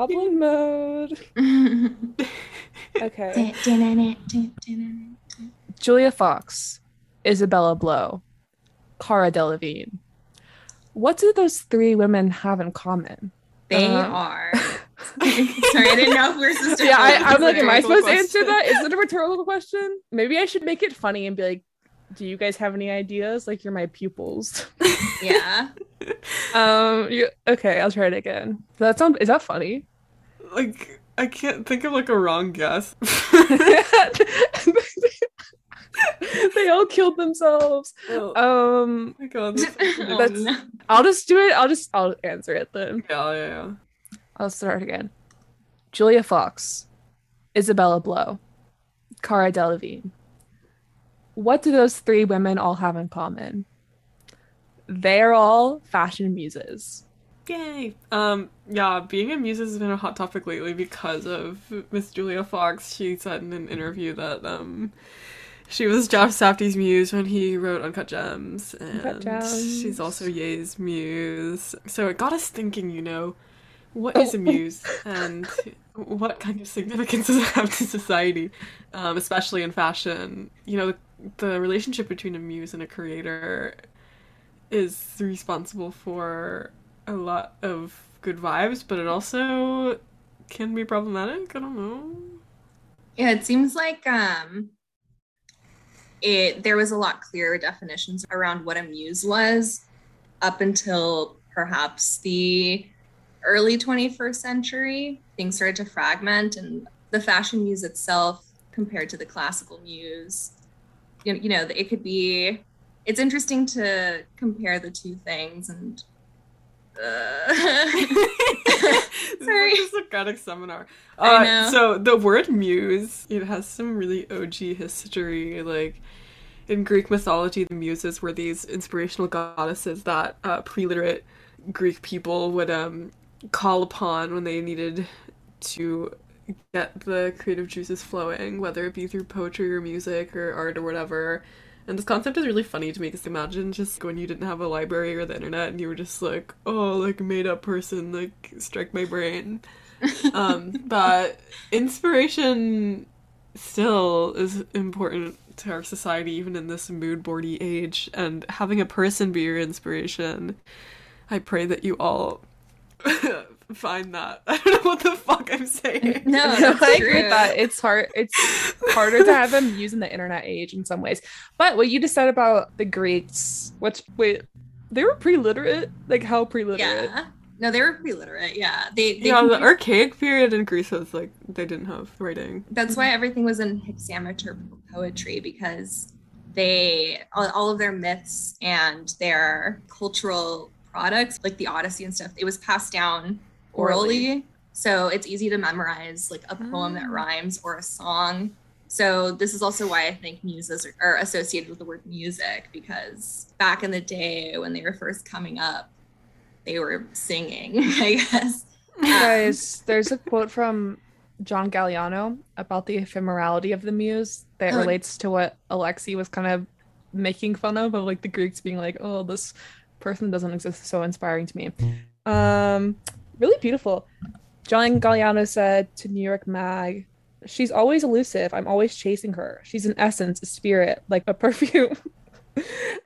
Goblin mode. Okay. Julia Fox, Isabella Blow, Cara Delevingne. What do those three women have in common? They Uh, are. Sorry, I didn't know if we were supposed to. Yeah, I, I'm like, am I supposed to answer that? Is it a rhetorical question? Maybe I should make it funny and be like, do you guys have any ideas? Like you're my pupils. Yeah. um, you, okay, I'll try it again. That sound? Is that funny? Like I can't think of like a wrong guess. they all killed themselves. oh Um, my god. That's, Oh. I'll just do it. I'll just I'll answer it then. yeah, yeah, yeah. I'll start again. Julia Fox, Isabella Blow, Cara Delevingne. What do those three women all have in common? They're all fashion muses. Yay. Um, yeah, being a muse has been a hot topic lately because of Miss Julia Fox. She said in an interview that um she was Josh Safdie's muse when he wrote Uncut Gems, and Uncut Gems. she's also Ye's muse. So it got us thinking, you know, what is a muse and what kind of significance does it have to society, um, especially in fashion? You know, the, the relationship between a muse and a creator is responsible for a lot of good vibes, but it also can be problematic. I don't know. Yeah, it seems like um it there was a lot clearer definitions around what a muse was up until perhaps the early 21st century. Things started to fragment and the fashion muse itself compared to the classical muse. You know, you know, it could be it's interesting to compare the two things and Sorry. This is a Socratic seminar. Uh. So the word muse, it has some really OG history. Like in Greek mythology, the muses were these inspirational goddesses that uh, pre-literate Greek people would um, call upon when they needed to get the creative juices flowing, whether it be through poetry or music or art or whatever. And this concept is really funny to me because imagine just when you didn't have a library or the internet and you were just like, oh, like made up person, like strike my brain. um, but inspiration still is important to our society, even in this mood boardy age. And having a person be your inspiration, I pray that you all find that. I don't know what the fuck I'm saying. no, I agree with that. It's hard. It's harder to have them using the internet age in some ways. But what you just said about the Greeks, which wait, they were pre-literate. Like how pre-literate? Yeah. No, they were pretty literate. Yeah. They, they Yeah, the computed- archaic period in Greece was like they didn't have writing. that's why everything was in hexameter poetry because they all, all of their myths and their cultural products like the odyssey and stuff it was passed down orally, so it's easy to memorize like a poem that Mm. rhymes or a song so this is also why i think muses are, are associated with the word music because back in the day when they were first coming up they were singing i guess Guys, there's a quote from John Galliano about the ephemerality of the muse that Oh. relates to what Alexi was kind of making fun of, of like the Greeks being like, "Oh, this person doesn't exist, so inspiring to me." Um, really beautiful. John Galliano said to New York Mag, "She's always elusive. I'm always chasing her. She's an essence, a spirit, like a perfume."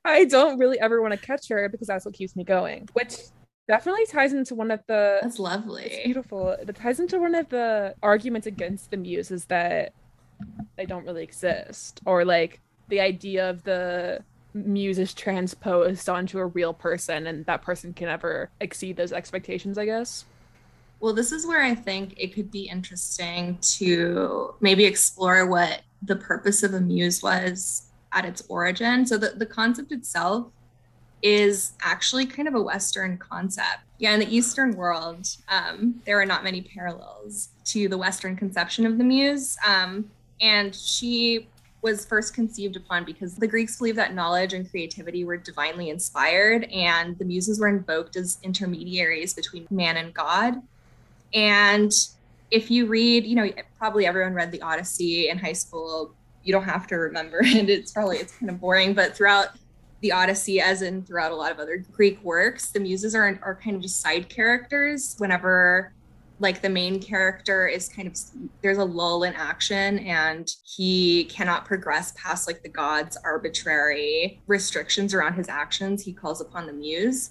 I don't really ever want to catch her because that's what keeps me going, which definitely ties into one of the that's it's lovely beautiful. It ties into one of the arguments against the muse is that they don't really exist, or like the idea of the muse is transposed onto a real person, and that person can never exceed those expectations. I guess. Well, this is where I think it could be interesting to maybe explore what the purpose of a muse was at its origin. So the, the concept itself is actually kind of a Western concept. Yeah, in the Eastern world, um, there are not many parallels to the Western conception of the muse. Um, and she was first conceived upon because the Greeks believed that knowledge and creativity were divinely inspired, and the muses were invoked as intermediaries between man and God. And if you read, you know, probably everyone read the Odyssey in high school. You don't have to remember it. It's probably it's kind of boring, but throughout the Odyssey, as in throughout a lot of other Greek works, the muses are are kind of just side characters whenever like the main character is kind of there's a lull in action and he cannot progress past like the god's arbitrary restrictions around his actions. He calls upon the muse.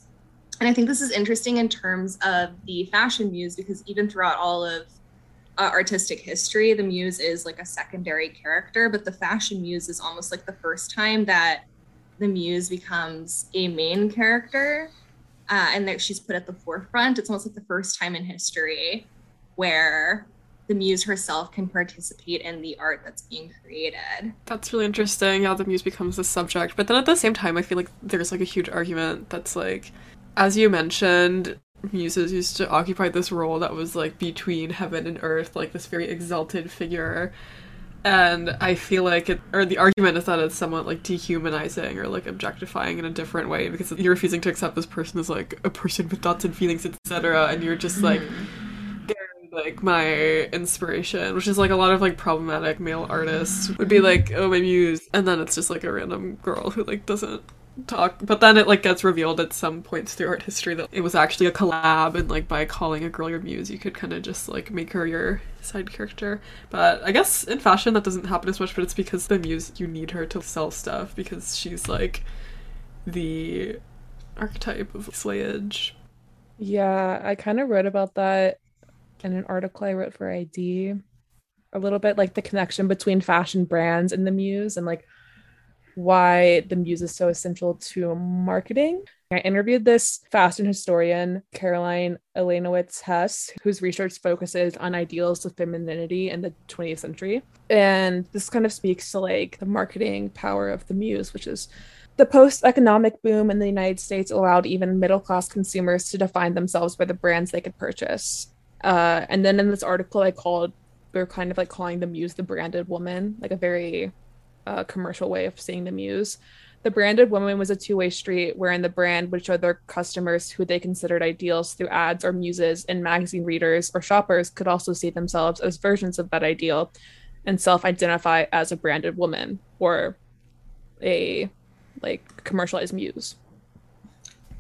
And i think this is interesting in terms of the fashion muse because even throughout all of uh, artistic history the muse is like a secondary character but the fashion muse is almost like the first time that the muse becomes a main character uh, and that she's put at the forefront. It's almost like the first time in history where the muse herself can participate in the art that's being created. That's really interesting how the muse becomes the subject. But then at the same time, I feel like there's like a huge argument that's like, as you mentioned, muses used to occupy this role that was like between heaven and earth, like this very exalted figure and I feel like it, or the argument is that it's somewhat like dehumanizing or like objectifying in a different way because you're refusing to accept this person as like a person with thoughts and feelings, etc. And you're just like, mm. they're like my inspiration, which is like a lot of like problematic male artists would be like, oh my muse, and then it's just like a random girl who like doesn't talk but then it like gets revealed at some points through art history that it was actually a collab and like by calling a girl your muse you could kind of just like make her your side character. But i guess in fashion that doesn't happen as much but it's because the muse you need her to sell stuff because she's like the archetype of slayage. Yeah i kind of wrote about that in an article i wrote for id a little bit like the connection between fashion brands and the muse and like why the muse is so essential to marketing. I interviewed this fashion historian, Caroline Elenowitz Hess, whose research focuses on ideals of femininity in the 20th century. And this kind of speaks to like the marketing power of the muse, which is the post economic boom in the United States allowed even middle class consumers to define themselves by the brands they could purchase. Uh, and then in this article, I called, we are kind of like calling the muse the branded woman, like a very uh, commercial way of seeing the muse. The branded woman was a two way street wherein the brand would show their customers who they considered ideals through ads or muses, and magazine readers or shoppers could also see themselves as versions of that ideal and self identify as a branded woman or a like commercialized muse.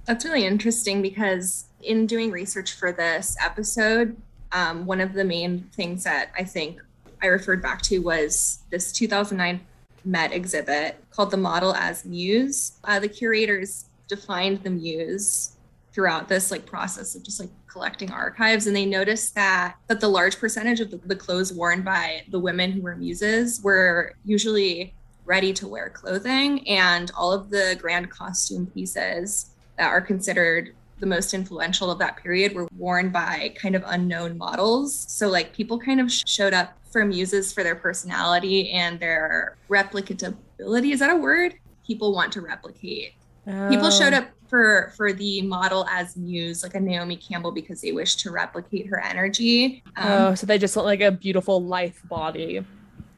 That's really interesting because in doing research for this episode, um, one of the main things that I think I referred back to was this 2009 Met exhibit called The Model as Muse. Uh, the curators defined the muse throughout this like process of just like collecting archives and they noticed that that the large percentage of the, the clothes worn by the women who were muses were usually ready to wear clothing and all of the grand costume pieces that are considered the most influential of that period were worn by kind of unknown models so like people kind of showed up for muses for their personality and their replicability. Is that a word? People want to replicate. Oh. People showed up for for the model as muse, like a Naomi Campbell, because they wish to replicate her energy. Um, oh, so they just want like a beautiful life body.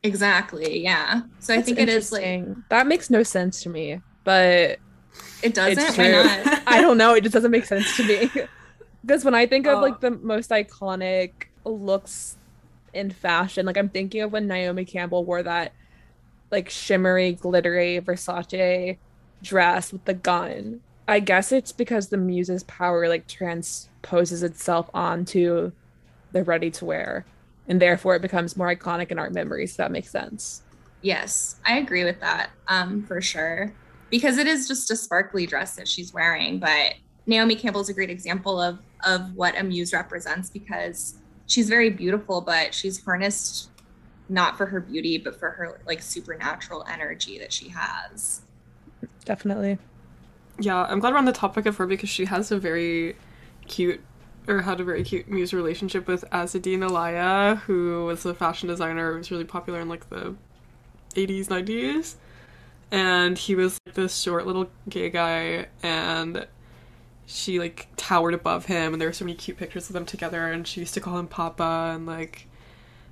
Exactly. Yeah. So That's I think it is like that makes no sense to me, but it doesn't. Why not? I don't know. It just doesn't make sense to me. because when I think of oh. like the most iconic looks in fashion. Like I'm thinking of when Naomi Campbell wore that like shimmery, glittery Versace dress with the gun. I guess it's because the muse's power like transposes itself onto the ready to wear and therefore it becomes more iconic in our memories. So that makes sense. Yes, I agree with that um, for sure. Because it is just a sparkly dress that she's wearing, but Naomi Campbell is a great example of of what a muse represents because she's very beautiful, but she's harnessed not for her beauty, but for her like supernatural energy that she has. Definitely. Yeah, I'm glad we're on the topic of her because she has a very cute or had a very cute muse relationship with Azzedine Alaïa, who was a fashion designer who was really popular in like the 80s, 90s. And he was like, this short little gay guy, and she like towered above him and there were so many cute pictures of them together and she used to call him papa and like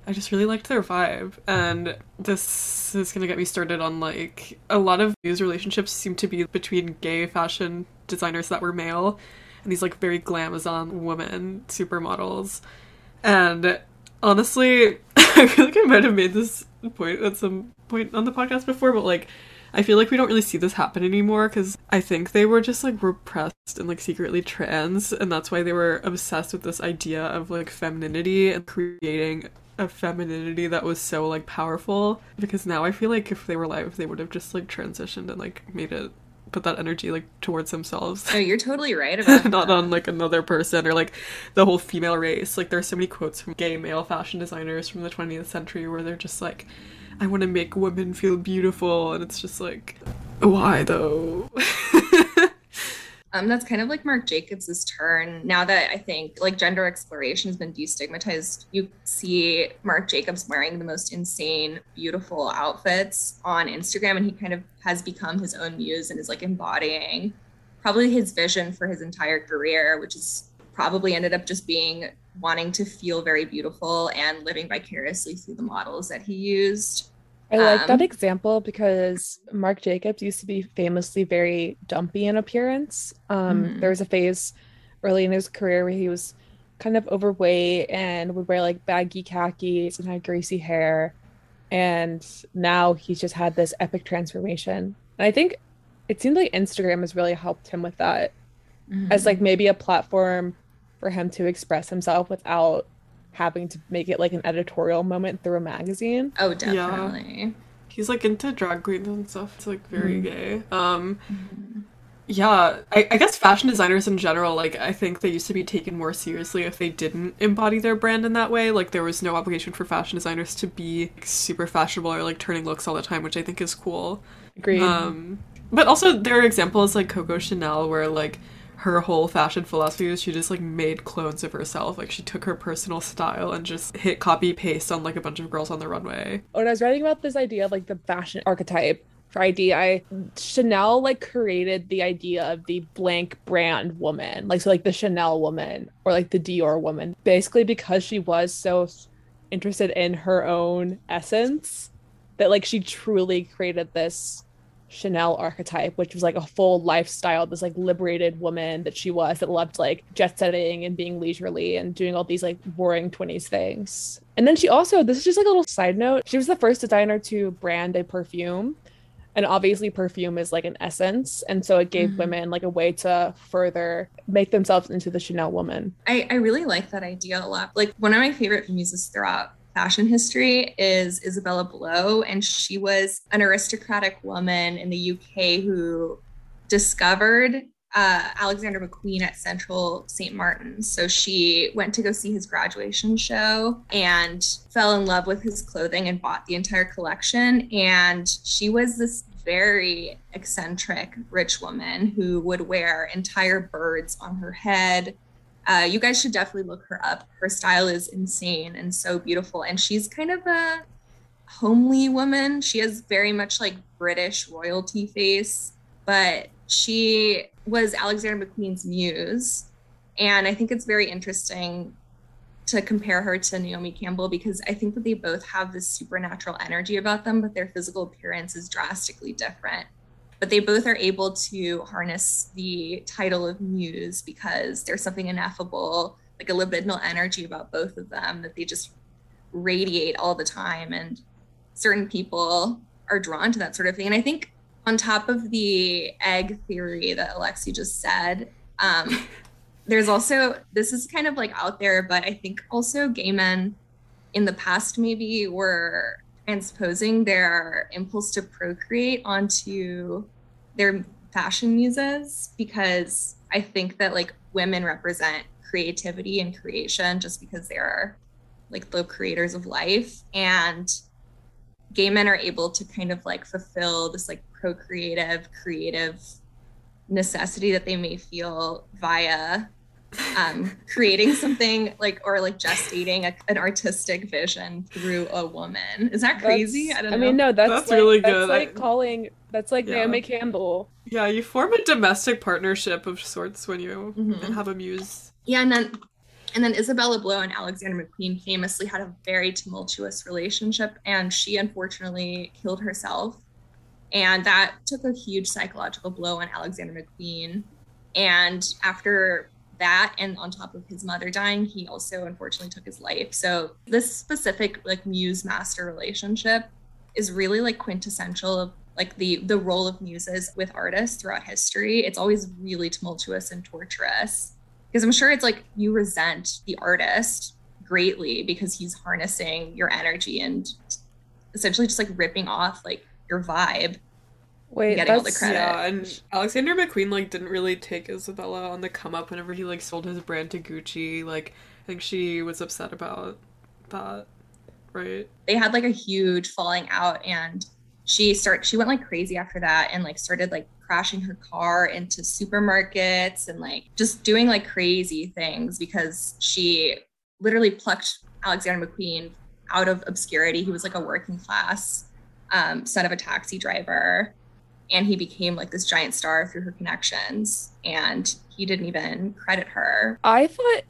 I just really liked their vibe. And this is gonna get me started on like a lot of these relationships seem to be between gay fashion designers that were male and these like very glamazon women supermodels. And honestly I feel like I might have made this point at some point on the podcast before but like I feel like we don't really see this happen anymore because I think they were just like repressed and like secretly trans, and that's why they were obsessed with this idea of like femininity and creating a femininity that was so like powerful. Because now I feel like if they were alive, they would have just like transitioned and like made it put that energy like towards themselves. No, you're totally right about not that. on like another person or like the whole female race. Like there's so many quotes from gay male fashion designers from the 20th century where they're just like, I want to make women feel beautiful, and it's just like, why though? Um, that's kind of like Marc Jacobs's turn. Now that I think like gender exploration has been destigmatized, you see Marc Jacobs wearing the most insane, beautiful outfits on Instagram, and he kind of has become his own muse and is like embodying probably his vision for his entire career, which is probably ended up just being wanting to feel very beautiful and living vicariously through the models that he used. I like that Um, example because Marc Jacobs used to be famously very dumpy in appearance. Um, Mhm. There was a phase early in his career where he was kind of overweight and would wear like baggy khakis and had greasy hair. And now he's just had this epic transformation. And I think it seems like Instagram has really helped him with that as like maybe a platform for him to express himself without having to make it like an editorial moment through a magazine. oh, Yeah. definitely. He's like into drag queens and stuff. It's like very Mhm. gay. Um, Mhm. yeah, I, I guess fashion designers in general, like I think they used to be taken more seriously if they didn't embody their brand in that way. Like there was no obligation for fashion designers to be super fashionable or like turning looks all the time, which I think is cool. Agreed. Um, but also there are examples like Coco Chanel where like her whole fashion philosophy was she just like made clones of herself. Like she took her personal style and just hit copy paste on like a bunch of girls on the runway. when I was writing about this idea of like the fashion archetype for ID, I Chanel like created the idea of the blank brand woman, like so like the Chanel woman or like the Dior woman, basically because she was so interested in her own essence that like she truly created this Chanel archetype, which was like a full lifestyle, this like liberated woman that she was that loved like jet setting and being leisurely and doing all these like boring 20s things. And then she also, this is just like a little side note, she was the first designer to brand a perfume. And obviously, perfume is like an essence. And so it gave Mhm. women like a way to further make themselves into the Chanel woman. I, I really like that idea a lot. Like one of my favorite muses throughout fashion history is Isabella Blow, and she was an aristocratic woman in the UK who discovered uh, Alexander McQueen at Central St. Martin's. So she went to go see his graduation show and fell in love with his clothing and bought the entire collection. And she was this very eccentric rich woman who would wear entire birds on her head. Uh, you guys should definitely look her up. Her style is insane and so beautiful. And she's kind of a homely woman. She has very much like British royalty face, but she was Alexander McQueen's muse. And I think it's very interesting to compare her to Naomi Campbell because I think that they both have this supernatural energy about them, but their physical appearance is drastically different. But they both are able to harness the title of muse because there's something ineffable, like a libidinal energy about both of them that they just radiate all the time. And certain people are drawn to that sort of thing. And I think on top of the egg theory that Alexi just said, um, there's also this is kind of like out there, but I think also gay men in the past maybe were transposing their impulse to procreate onto their fashion muses because I think that like women represent creativity and creation just because they're like the creators of life. And gay men are able to kind of like fulfill this like procreative creative necessity that they may feel via um, creating something like or like gestating a, an artistic vision through a woman. Is that crazy? That's- I don't know. I mean, no, that's, That's like, really good. that's like I- calling. That's like Yeah. Naomi Campbell. Yeah, you form a domestic partnership of sorts when you Mhm. have a muse. Yeah, and then and then Isabella Blow and Alexander McQueen famously had a very tumultuous relationship, and she unfortunately killed herself. And that took a huge psychological blow on Alexander McQueen. And after that, and on top of his mother dying, he also unfortunately took his life. So this specific like muse master relationship is really like quintessential of like the the role of muses with artists throughout history. It's always really tumultuous and torturous. Because i'm sure it's like you resent the artist greatly because he's harnessing your energy and essentially just like ripping off like your vibe Wait, getting all the credit. Yeah, and Alexander McQueen like didn't really take Isabella on the come up whenever he like sold his brand to Gucci. Like I think she was upset about that. Right? they had like a huge falling out and she start she went like crazy after that and like started like crashing her car into supermarkets and like just doing like crazy things because she literally plucked Alexander McQueen out of obscurity. He was like a working class um, son of a taxi driver and he became like this giant star through her connections and he didn't even credit her. I thought,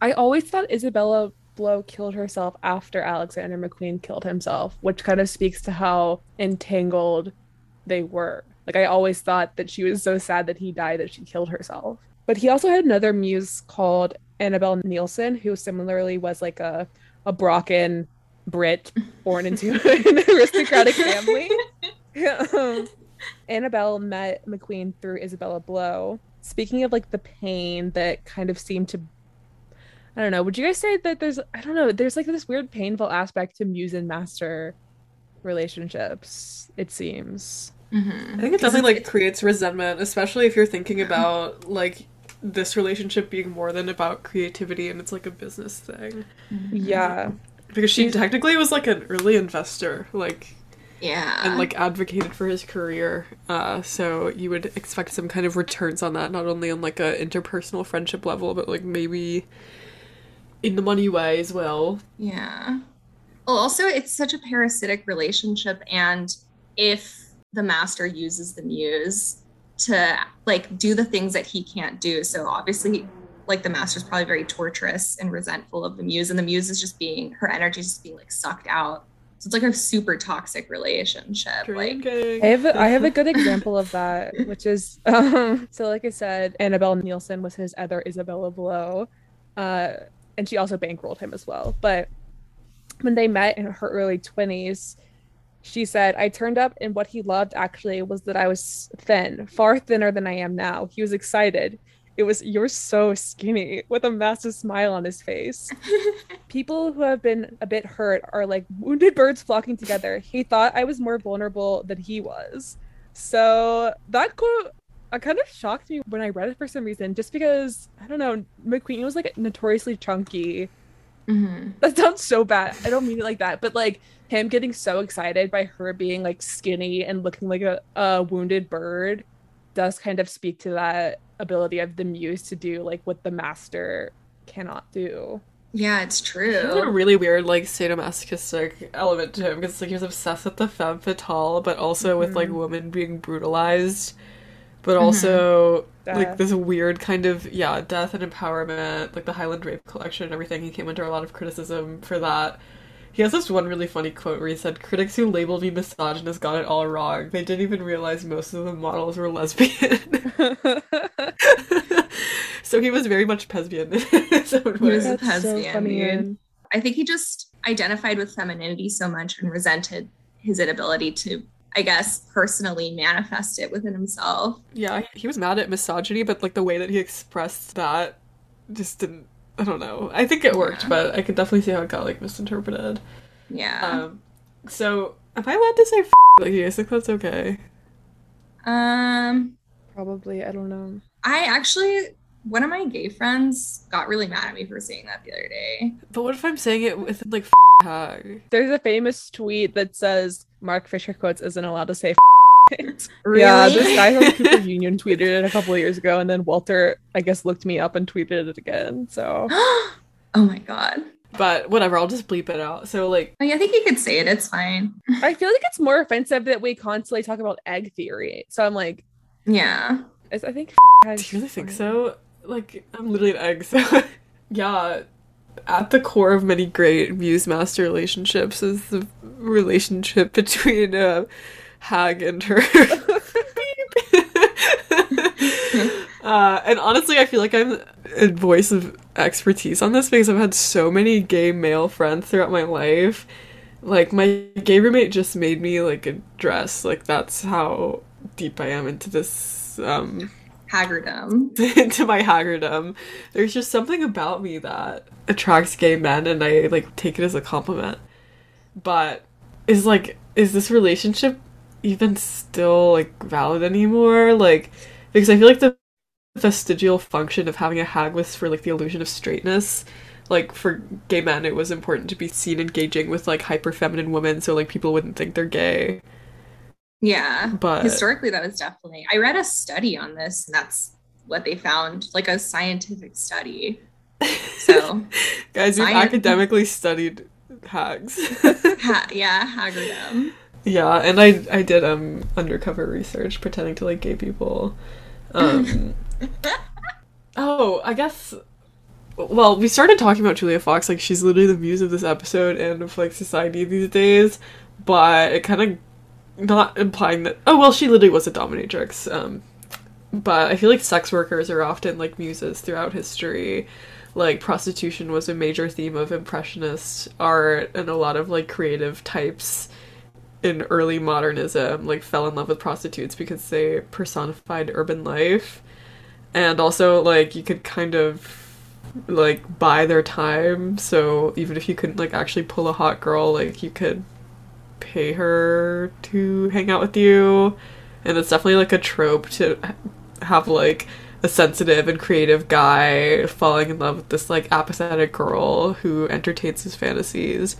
I always thought Isabella Blow killed herself after Alexander McQueen killed himself, which kind of speaks to how entangled they were. Like, I always thought that she was so sad that he died that she killed herself. But he also had another muse called Annabelle Neilson, who similarly was like a, a Brocken Brit born into an aristocratic family. Um, Annabelle met McQueen through Isabella Blow. Speaking of like the pain that kind of seemed to I don't know, would you guys say that there's I don't know, there's like this weird painful aspect to muse and master relationships, it seems. Mhm. I think it definitely like creates resentment, especially if you're thinking about like this relationship being more than about creativity and it's like a business thing. Yeah. Because she She's- technically was like an early investor, like Yeah. and like advocated for his career. Uh, so you would expect some kind of returns on that, not only on like a interpersonal friendship level, but like maybe in the money way as well. Yeah. Well, also, it's such a parasitic relationship. And if the master uses the muse to like do the things that he can't do, so obviously, like the master's probably very torturous and resentful of the muse, and the muse is just being her energy is just being like sucked out. So it's like a super toxic relationship. Like, I have a, I have a good example of that, which is um, so like I said, Annabelle Neilson was his other Isabella Blow, uh, and she also bankrolled him as well. But when they met in her early twenties, she said, "I turned up, and what he loved actually was that I was thin, far thinner than I am now. He was excited." It was, you're so skinny, with a massive smile on his face. People who have been a bit hurt are like wounded birds flocking together. He thought I was more vulnerable than he was. So that quote uh, kind of shocked me when I read it for some reason, just because I don't know, McQueen was like notoriously chunky. mhm. That sounds so bad. I don't mean it like that, but like him getting so excited by her being like skinny and looking like a, a wounded bird does kind of speak to that ability of the muse to do like what the master cannot do. yeah, it's He had a true. really weird, like, sadomasochistic element to him because, like, he was obsessed with the femme fatale, but also with, like, mm-hmm. women being brutalized, but also, mm-hmm. like, this weird kind of, yeah, death and empowerment, like the Highland Rape collection and everything. He came under a lot of criticism for that. He has this one really funny quote where he said, Critics who labeled me misogynist got it all wrong. They didn't even realize most of the models were lesbian. so he was very much lesbian in his He was a That's so lesbian, funny. dude. and- I think he just identified with femininity so much and resented his inability to, I guess, personally manifest it within himself. Yeah, he was mad at misogyny, but like the way that he expressed that just didn't. I don't know. I think it worked, Yeah. but I could definitely see how it got like misinterpreted. Yeah. Um, so am I allowed to say f- like you guys think that's okay? Um, Probably, I don't know. I actually, one of my gay friends got really mad at me for saying that the other day. But what if I'm saying it with like f- tag? There's a famous tweet that says Mark Fisher quotes isn't allowed to say. it." Really? Yeah, this guy from Cooper Union tweeted it a couple of years ago, and then Walter, I guess, looked me up and tweeted it again. So oh my god. But whatever, I'll just bleep it out. So like, I, mean, I think you could say it. It's fine. I feel like it's more offensive that we constantly talk about egg theory. So I'm like, Yeah. I I think. do you really think so? Like, I'm literally an egg. So yeah, at the core of many great muse master relationships is the relationship between uh, Hag and her. uh, and honestly, I feel like I'm a voice of expertise on this because I've had so many gay male friends throughout my life. Like my gay roommate just made me like a dress. Like that's how deep I am into this um Haggardom. into my haggardom. There's just something about me that attracts gay men and I like take it as a compliment. But is like is this relationship even still like valid anymore? Like because I feel like the vestigial function of having a hag was for like the illusion of straightness. Like for gay men it was important to be seen engaging with like hyper feminine women so like people wouldn't think they're gay. Yeah. But Historically, that was definitely. I read a study on this, and that's what they found like a scientific study. So, guys, we've Science- academically studied hags. ha- yeah, haggardom. Yeah, and I I did um undercover research pretending to like gay people. Um Oh, I guess well, we started talking about Julia Fox like she's literally the muse of this episode and of like society these days, but it kind of not implying that oh well she literally was a dominatrix. Um but I feel like sex workers are often like muses throughout history. Like prostitution was a major theme of impressionist art and a lot of like creative types in early modernism like fell in love with prostitutes because they personified urban life. And also like you could kind of like buy their time. So even if you couldn't like actually pull a hot girl like you could pay her to hang out with you. And it's definitely like a trope to have like a sensitive and creative guy falling in love with this like apathetic girl who entertains his fantasies.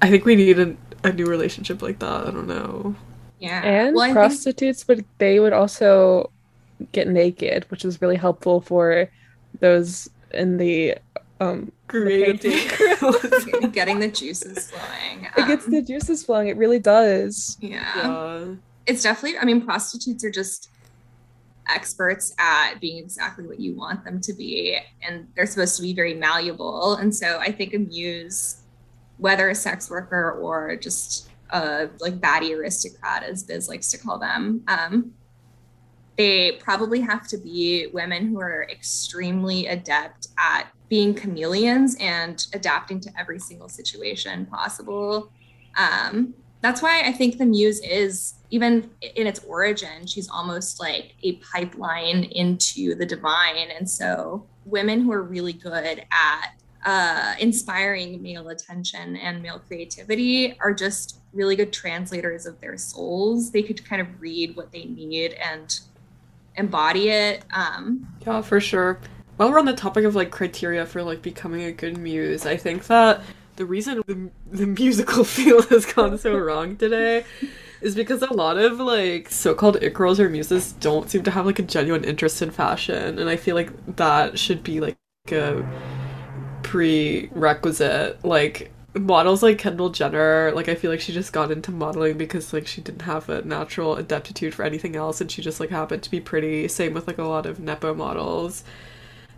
I think we need a, a new relationship like that i don't know Yeah. And well, I think, prostitutes would they would also get naked, which is really helpful for those in the um creative painting. getting the juices flowing. it gets um, the juices flowing. It really does. yeah. yeah It's definitely. I mean, prostitutes are just experts at being exactly what you want them to be, and they're supposed to be very malleable. And so, I think a muse, whether a sex worker or just a like baddie aristocrat, as Biz likes to call them, um, they probably have to be women who are extremely adept at being chameleons and adapting to every single situation possible. Um, that's why I think the muse is, even in its origin, she's almost like a pipeline into the divine. And so, women who are really good at uh, inspiring male attention and male creativity are just really good translators of their souls. They could kind of read what they need and embody it. Um, Yeah, for sure. While we're on the topic of like criteria for like becoming a good muse, I think that the reason the, the musical field has gone so wrong today is because a lot of like so-called it girls or muses don't seem to have like a genuine interest in fashion, and I feel like that should be like a prerequisite. Like models like Kendall Jenner, like I feel like she just got into modeling because like she didn't have a natural adaptitude for anything else and she just like happened to be pretty. Same with like a lot of Nepo models.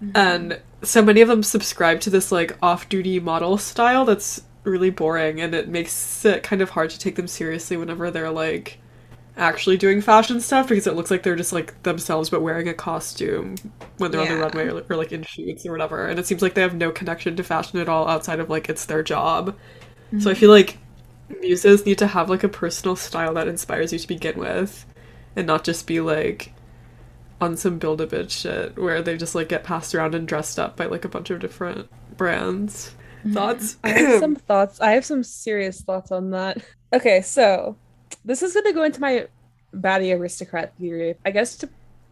Mm-hmm. And so many of them subscribe to this like off-duty model style that's really boring and it makes it kind of hard to take them seriously whenever they're like actually doing fashion stuff because it looks like they're just like themselves but wearing a costume when they're on the runway or, or like in shoots or whatever. And it seems like they have no connection to fashion at all outside of like it's their job. So i mm-hmm. feel like muses need to have like a personal style that inspires you to begin with and not just be like on some build a bitch shit where they just like get passed around and dressed up by like a bunch of different brands. Mm-hmm. Thoughts? I have some thoughts. I have some serious thoughts on that. Okay, so this is going to go into my baddie aristocrat theory. I guess to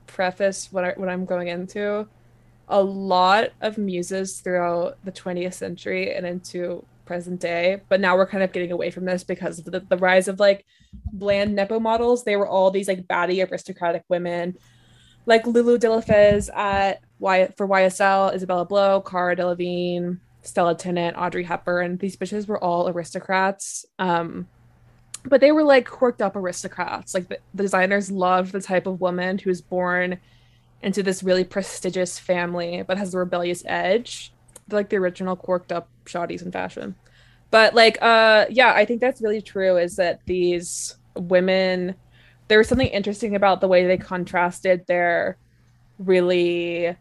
preface what I what I'm going into, a lot of muses throughout the 20th century and into present day, but now we're kind of getting away from this because of the, the rise of like bland nepo models. They were all these like baddie aristocratic women, like Loulou de la Falaise at y- for YSL, Isabella Blow, Cara Delevingne, Stella Tennant, Audrey Hepburn. These bitches were all aristocrats. Um, but they were like quirked up aristocrats. Like the, the designers loved the type of woman who was born into this really prestigious family but has a rebellious edge. They're like the original quirked up shawties in fashion. But like uh yeah, I think that's really true is that these women there was something interesting about the way they contrasted their really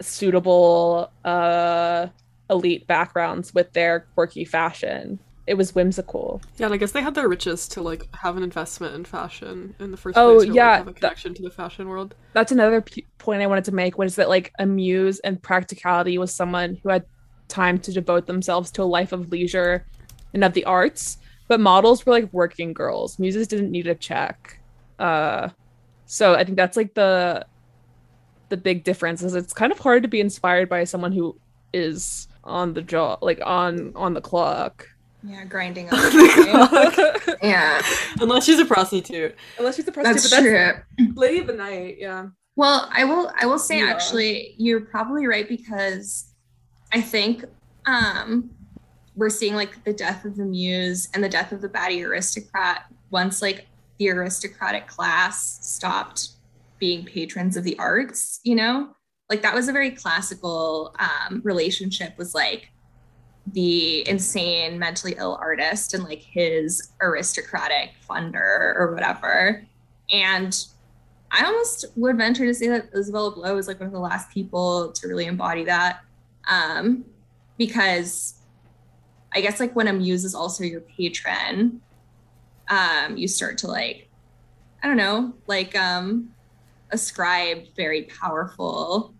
suitable uh elite backgrounds with their quirky fashion it was whimsical. Yeah, and I guess they had their riches to like have an investment in fashion in the first Oh, place. like, yeah, have a that- connection to the fashion world. That's another p- point I wanted to make was that like a muse and practicality was someone who had time to devote themselves to a life of leisure and of the arts, but models were like working girls. Muses didn't need a check. Uh so I think that's like the the big difference is it's kind of hard to be inspired by someone who is on the job like on on the clock. Yeah, grinding up. yeah, Unless she's a prostitute. Unless she's a prostitute, that's but true. Lady of the Night, yeah. Well, I will I will say Yeah. actually you're probably right because I think um we're seeing like the death of the muse and the death of the baddie aristocrat once like the aristocratic class stopped being patrons of the arts, you know? Like that was a very classical um relationship was like the insane mentally ill artist and like his aristocratic funder or whatever. And I almost would venture to say that Isabella Blow is like one of the last people to really embody that. Um, because I guess like when a muse is also your patron, um, you start to like, I don't know, like um ascribe very powerful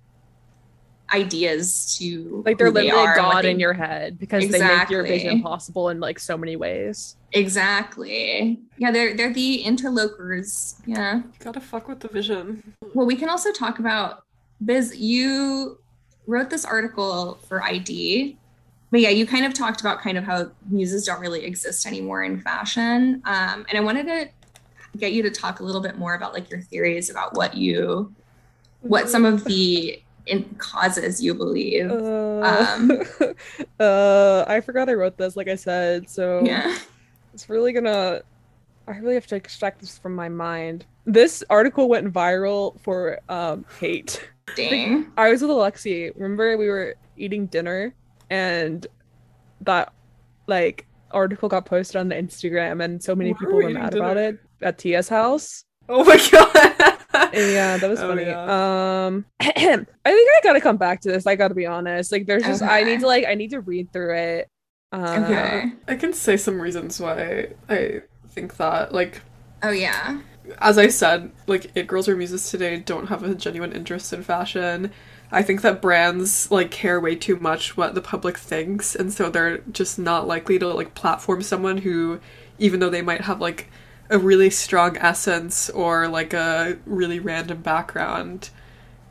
ideas to like they're who they literally are and what god they- in your head because they make your vision possible in like so many ways Exactly. Yeah, they're they're the interlocutors. Yeah. You gotta fuck with the vision. Well, we can also talk about Biz. You wrote this article for ID, but yeah, you kind of talked about kind of how muses don't really exist anymore in fashion. Um, and I wanted to get you to talk a little bit more about like your theories about what you, what some of the in causes you believe. uh, Um, uh i forgot i wrote this like i said so Yeah. it's really gonna i really have to extract this from my mind this article went viral for um hate Dang. I was with Alexi. Remember we were eating dinner and that like article got posted on the Instagram and so many Where people were were you eating mad about it at Tia's house. Oh my god. And yeah, that was Oh, funny. yeah. Um I think I gotta come back to this. I gotta be honest. Like there's just I need to like I need to read through it. Uh, Okay. I can say some reasons why I think that. Like, Oh yeah. as I said, like it girls or muses today don't have a genuine interest in fashion. I think that brands like care way too much what the public thinks, and so they're just not likely to like platform someone who, even though they might have like a really strong essence or like a really random background,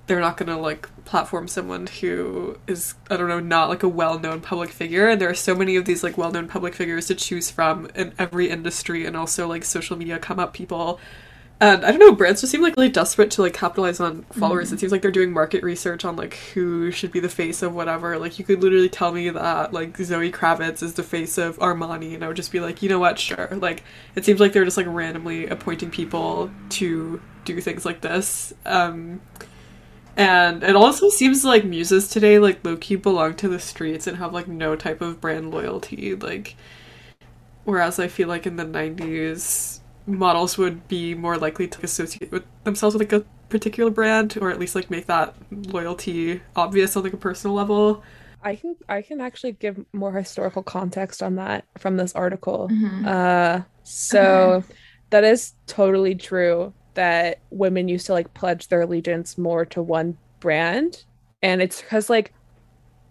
they're not gonna like platform someone who is I don't know not like a well-known public figure. And there are so many of these like well-known public figures to choose from in every industry and also like social media come up people and I don't know brands just seem like really desperate to like capitalize on followers. It seems like they're doing market research on like who should be the face of whatever. Like you could literally tell me that like Zoe Kravitz is the face of Armani and I would just be like you know what? Sure. Like it seems like they're just like randomly appointing people to do things like this. Um and it also seems like muses today, like low key, belong to the streets and have like no type of brand loyalty. Like, whereas I feel like in the '90s, models would be more likely to associate with themselves with like a particular brand, or at least like make that loyalty obvious on like a personal level. I can I can actually give more historical context on that from this article. Mhm. Uh, so that is totally true that women used to like pledge their allegiance more to one brand, and it's because like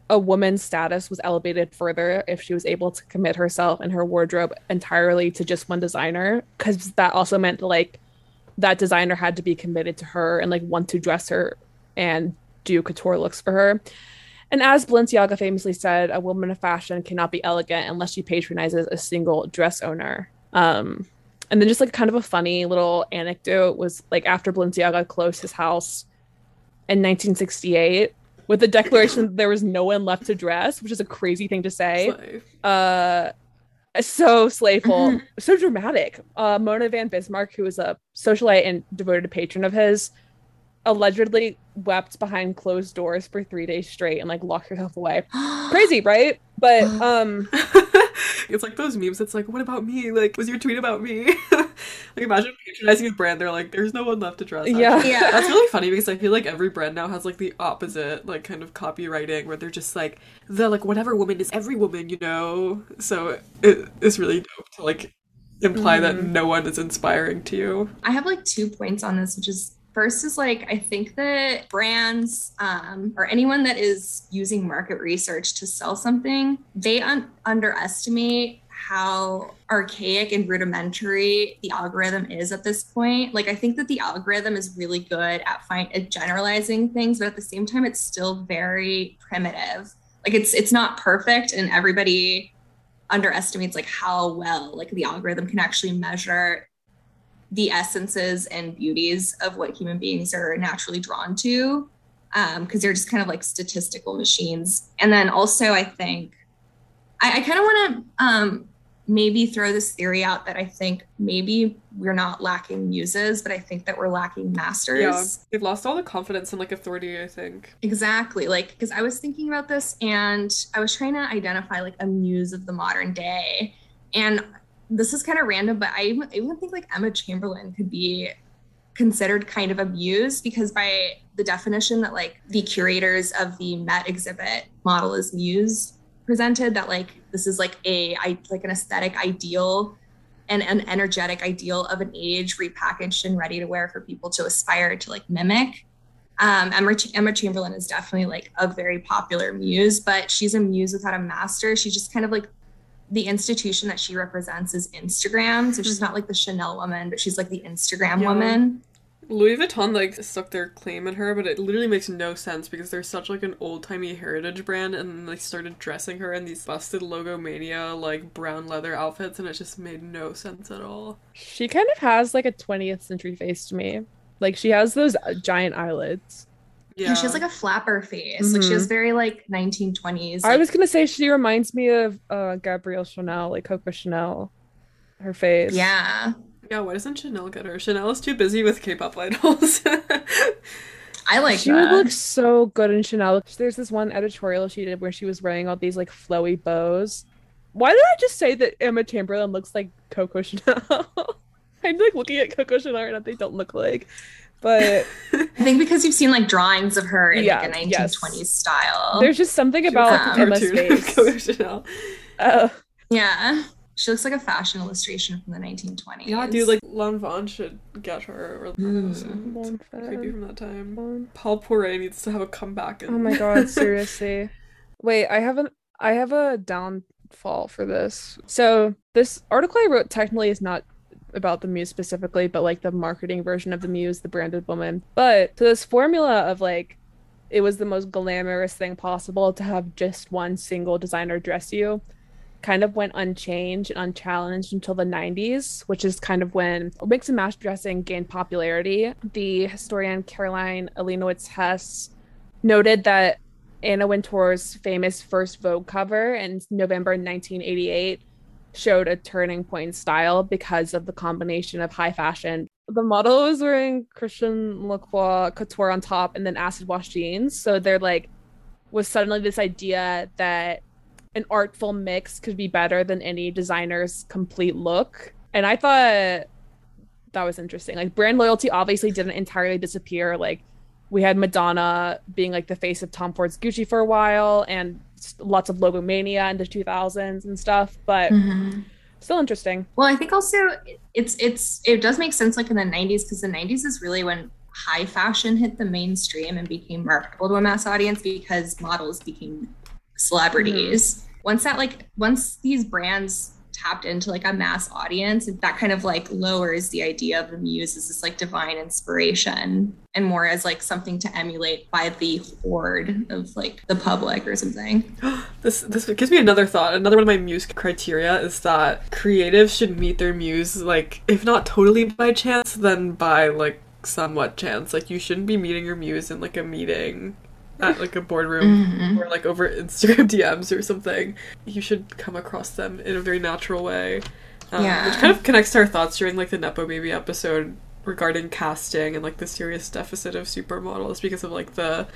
a woman's status was elevated further if she was able to commit herself and her wardrobe entirely to just one designer, because that also meant like that designer had to be committed to her and like want to dress her and do couture looks for her. And as Balenciaga famously said, a woman of fashion cannot be elegant unless she patronizes a single dress owner. Um, and then just like kind of a funny little anecdote was like after Balenciaga closed his house in 1968 with the declaration that there was no one left to dress, which is a crazy thing to say. Slay. Uh, so slayful, so dramatic. Uh, Mona von Bismarck, who was a socialite and devoted patron of his, allegedly wept behind closed doors for three days straight and like locked herself away. Crazy, right? But um, it's like those memes. It's like, what about me? Like, was your tweet about me? like, imagine patronizing a brand. They're like, there's no one left to dress. Yeah. actually. Yeah. That's really funny because I feel like every brand now has like the opposite, like kind of copywriting where they're just like the like whatever woman is every woman, you know. So it is really dope to like imply that Mhm. no one is inspiring to you. I have like two points on this, which is first is like I think that brands um, or anyone that is using market research to sell something, they un- underestimate how archaic and rudimentary the algorithm is at this point. Like I think that the algorithm is really good at find at generalizing things, but at the same time, it's still very primitive. Like it's it's not perfect, and everybody underestimates like how well like the algorithm can actually measure the essences and beauties of what human beings are naturally drawn to because they're just kind of like statistical machines and then also i think i, I kind of want to um, maybe throw this theory out that i think maybe we're not lacking muses but i think that we're lacking masters Yeah, they've lost all the confidence and like authority. I think. Exactly. Like, because I was thinking about this and I was trying to identify like a muse of the modern day. And this is kind of random, but I even, I even think like Emma Chamberlain could be considered kind of a muse because by the definition that like the curators of the Met exhibit model is muse presented that like this is like a like an aesthetic ideal and an energetic ideal of an age repackaged and ready to wear for people to aspire to like mimic um, Emma, Emma Chamberlain is definitely like a very popular muse, but she's a muse without a master. She's just kind of like the institution that she represents is Instagram. So she's not like the Chanel woman, but she's like the Instagram Yeah. woman. Louis Vuitton like stuck their claim in her, but it literally makes no sense because they're such like an old timey heritage brand, and they started dressing her in these busted logo mania like brown leather outfits, and it just made no sense at all. She kind of has like a 20th century face to me. Like she has those giant eyelids. Yeah, Yeah. She has like a flapper face. Like she has very like 1920s. I was gonna say she reminds me of uh, Gabrielle Chanel, like Coco Chanel. Her face. yeah. yeah. Why doesn't Chanel get her? Chanel is too busy with K-pop idols. I like she that. would look so good in Chanel. There's this one editorial she did where she was wearing all these like flowy bows. Why did I just say that Emma Chamberlain looks like Coco Chanel? I'm like looking at Coco Chanel right now. They don't look like, but I think because you've seen like drawings of her in Yeah, like a 1920s yes. style. there's just something She about looks like Emma's face. Uh, yeah. She looks like a fashion illustration from the 1920s. Yeah, dude, like Lanvin should get her. Or Mm. creepy from that time. Paul Poiret needs to have a comeback. And... Oh my god, seriously. Wait, I have an I have a downfall for this. So this article I wrote technically is not about the muse specifically, but like the marketing version of the muse, the branded woman. But so this formula of like it was the most glamorous thing possible to have just one single designer dress you kind of went unchanged and unchallenged until the 90s, which is kind of when mix and match dressing gained popularity. The historian Caroline Alinowitz Hess noted that Anna Wintour's famous first Vogue cover in November 1988 showed a turning point in style because of the combination of high fashion. The model was wearing Christian Lacroix couture on top and then acid wash jeans. So there like was suddenly this idea that an artful mix could be better than any designer's complete look. And I thought that was interesting. Like brand loyalty obviously didn't entirely disappear. Like we had Madonna being like the face of Tom Ford's Gucci for a while and lots of logo mania in the 2000s and stuff, but Mhm. still interesting. Well, I think also it's it's it does make sense like in the 90s because the 90s is really when high fashion hit the mainstream and became marketable to a mass audience because models became celebrities. Once that like once these brands tapped into like a mass audience, that kind of like lowers the idea of the muse as this like divine inspiration and more as like something to emulate by the horde of like the public or something. This this gives me another thought. Another one of my muse criteria is that creatives should meet their muse like if not totally by chance, then by like somewhat chance. Like you shouldn't be meeting your muse in like a meeting at like a boardroom Mhm. or like over Instagram DMs or something. You should come across them in a very natural way. Um, Yeah. Which kind of connects to our thoughts during like the Nepo Baby episode regarding casting and like the serious deficit of supermodels because of like the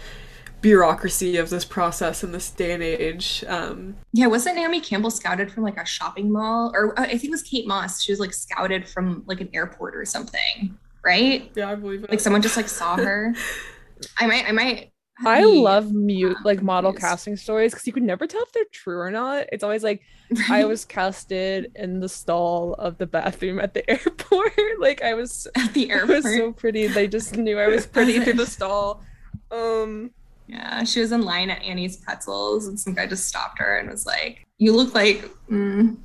bureaucracy of this process in this day and age. Um, yeah, wasn't Naomi Campbell scouted from like a shopping mall, or uh, I think it was Kate Moss. She was like scouted from like an airport or something, right? Yeah, I believe it. Like someone just like saw her. I might, I might. I love mute like model casting stories because you can never tell if they're true or not. It's always like? I was casted in the stall of the bathroom at the airport. like I was at the airport. I was so pretty. They just knew I was pretty through the stall. Um yeah, she was in line at Annie's Pretzels, and some guy just stopped her and was like, "You look like mm,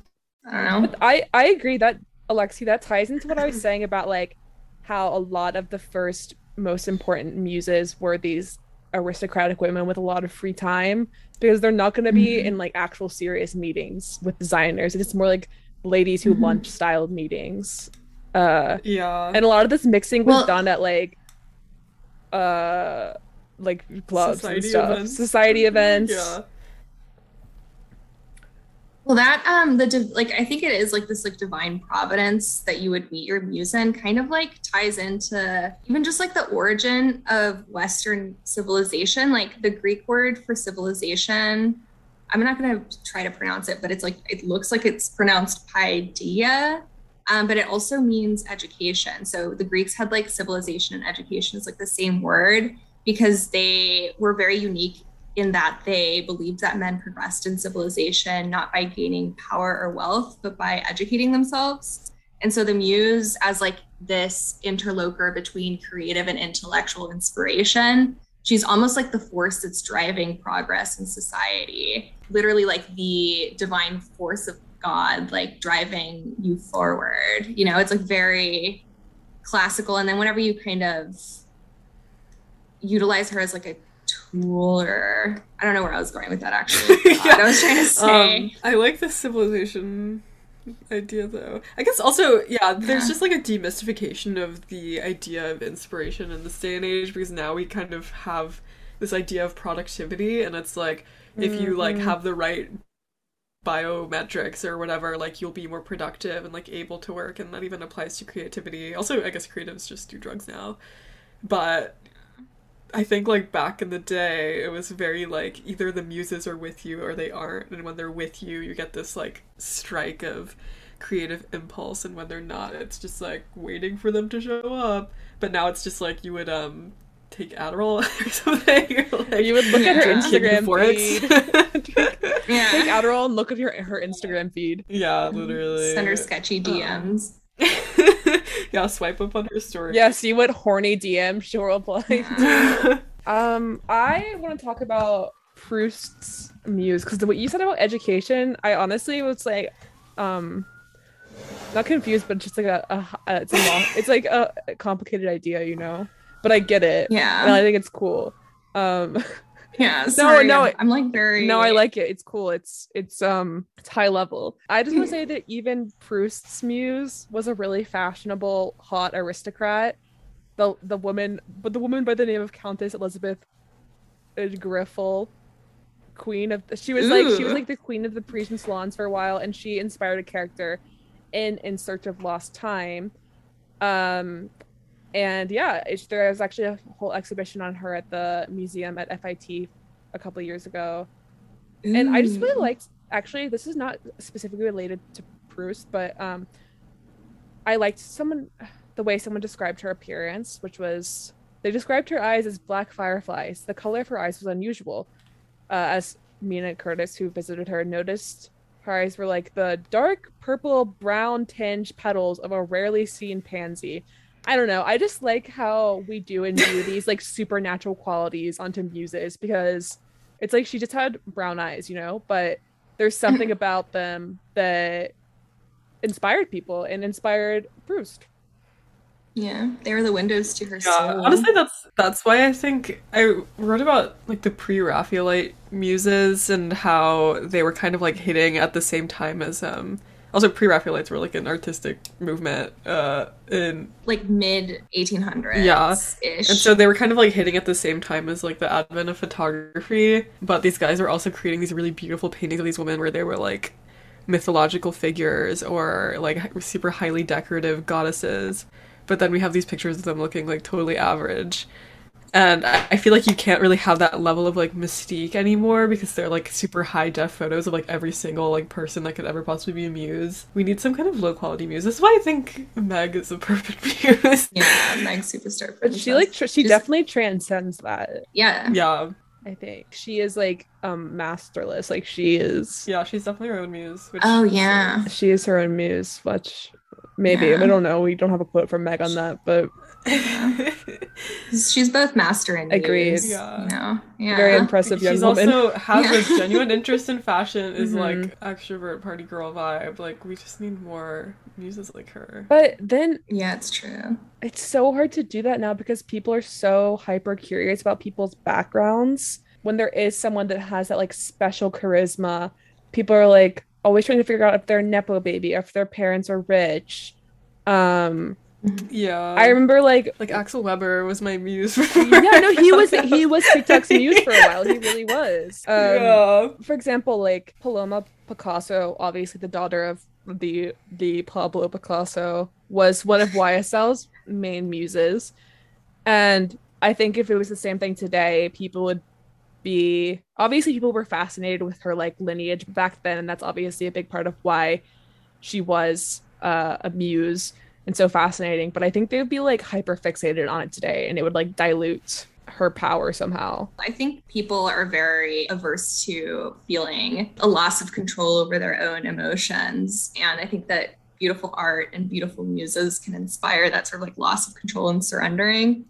I don't know." But I I agree that Alexi that ties into what I was saying about like how a lot of the first most important muses were these aristocratic women with a lot of free time because they're not going to be mm-hmm. in like actual serious meetings with designers. It's more like ladies who mm-hmm. lunch style meetings. Uh, yeah, and a lot of this mixing was well, done at like uh like clubs society and stuff, events. society events. Yeah. Well, that um the like I think it is like this like divine providence that you would meet your muse in kind of like ties into even just like the origin of Western civilization. Like the Greek word for civilization, I'm not gonna try to pronounce it, but it's like it looks like it's pronounced paideia. Um, but it also means education. So the Greeks had like civilization and education is like the same word because they were very unique in that they believed that men progressed in civilization not by gaining power or wealth, but by educating themselves. And so the muse, as like this interloper between creative and intellectual inspiration, she's almost like the force that's driving progress in society, literally like the divine force of God, like driving you forward. You know, it's like very classical. And then whenever you kind of utilize her as like a or I don't know where I was going with that actually. yeah. I was trying to say. Um, I like the civilization idea though. I guess also, yeah, there's yeah. just like a demystification of the idea of inspiration in this day and age because now we kind of have this idea of productivity and it's like if mm-hmm. you like mm-hmm. have the right biometrics or whatever, like you'll be more productive and like able to work and that even applies to creativity. Also, I guess creatives just do drugs now. But I think like back in the day, it was very like either the muses are with you or they aren't, and when they're with you, you get this like strike of creative impulse, and when they're not, it's just like waiting for them to show up. But now it's just like you would um take Adderall or something. like, you would look at her Instagram feed. yeah. Take Adderall and look at her her Instagram feed. Yeah, literally. Send her sketchy DMs. yeah, swipe up on her story. Yeah, see what horny DM she'll reply. um, I want to talk about Proust's muse because what you said about education, I honestly was like, um, not confused, but just like a, a, a it's a long, it's like a, a complicated idea, you know. But I get it. Yeah, and I think it's cool. Um, yeah sorry. no no i'm like very no i like it. It's cool. It's it's um it's high level. I just want to say that even proust's muse was a really fashionable hot aristocrat. The the woman but the woman by the name of countess elizabeth Greffulhe queen of she was Ooh. like she was like the queen of the parisian salons for a while and she inspired a character in in search of lost time. Um and yeah, there was actually a whole exhibition on her at the museum at FIT a couple years ago. Ooh. And I just really liked actually this is not specifically related to Proust, but um I liked someone the way someone described her appearance, which was they described her eyes as black fireflies. The color of her eyes was unusual. Uh, as Mina Curtis, who visited her, noticed her eyes were like the dark purple brown tinge petals of a rarely seen pansy I don't know. I just like how we do imbue these like supernatural qualities onto muses because it's like she just had brown eyes, you know, but there's something about them that inspired people and inspired Proust. Yeah, they were the windows to her yeah, soul. Honestly, that's that's why I think I wrote about like the pre-Raphaelite muses and how they were kind of like hitting at the same time as um also, pre-Raphaelites were like an artistic movement uh, in like mid 1800s. Yeah, and so they were kind of like hitting at the same time as like the advent of photography. But these guys were also creating these really beautiful paintings of these women where they were like mythological figures or like super highly decorative goddesses. But then we have these pictures of them looking like totally average. And I I feel like you can't really have that level of like mystique anymore because they're like super high def photos of like every single like person that could ever possibly be a muse. We need some kind of low quality muse. That's why I think Meg is a perfect muse. Yeah, Meg Superstar. But she like tr- she Just- definitely transcends that. Yeah. yeah, I think she is like um masterless. Like she is yeah, she's definitely her own muse. Which Oh yeah. she is her own muse. Which maybe Yeah. I don't know. We don't have a quote from Meg on that, but She's both master and Agreed. Yeah. You know. Yeah. very impressive young She's woman. also has Yeah. a genuine interest in fashion. Is Mhm. like extrovert party girl vibe. Like we just need more muses like her. but then Yeah, it's true. it's so hard to do that now because people are so hyper curious about people's backgrounds. When there is someone that has that like special charisma, people are like always trying to figure out if they're a nepo baby, if their parents are rich. Um, Yeah, I remember like like Axel Webber was my muse. for yeah, no, he was he was TikTok's muse for a while. He really was. Um, yeah. For example, like Paloma Picasso, obviously the daughter of the the Pablo Picasso, was one of YSL's main muses, and I think if it was the same thing today, people would be obviously people were fascinated with her like lineage back then, and that's obviously a big part of why she was uh, a muse and so fascinating. But I think they would be like hyper fixated on it today, and it would like dilute her power somehow. I think people are very averse to feeling a loss of control over their own emotions. And I think that beautiful art and beautiful muses can inspire that sort of like loss of control and surrendering.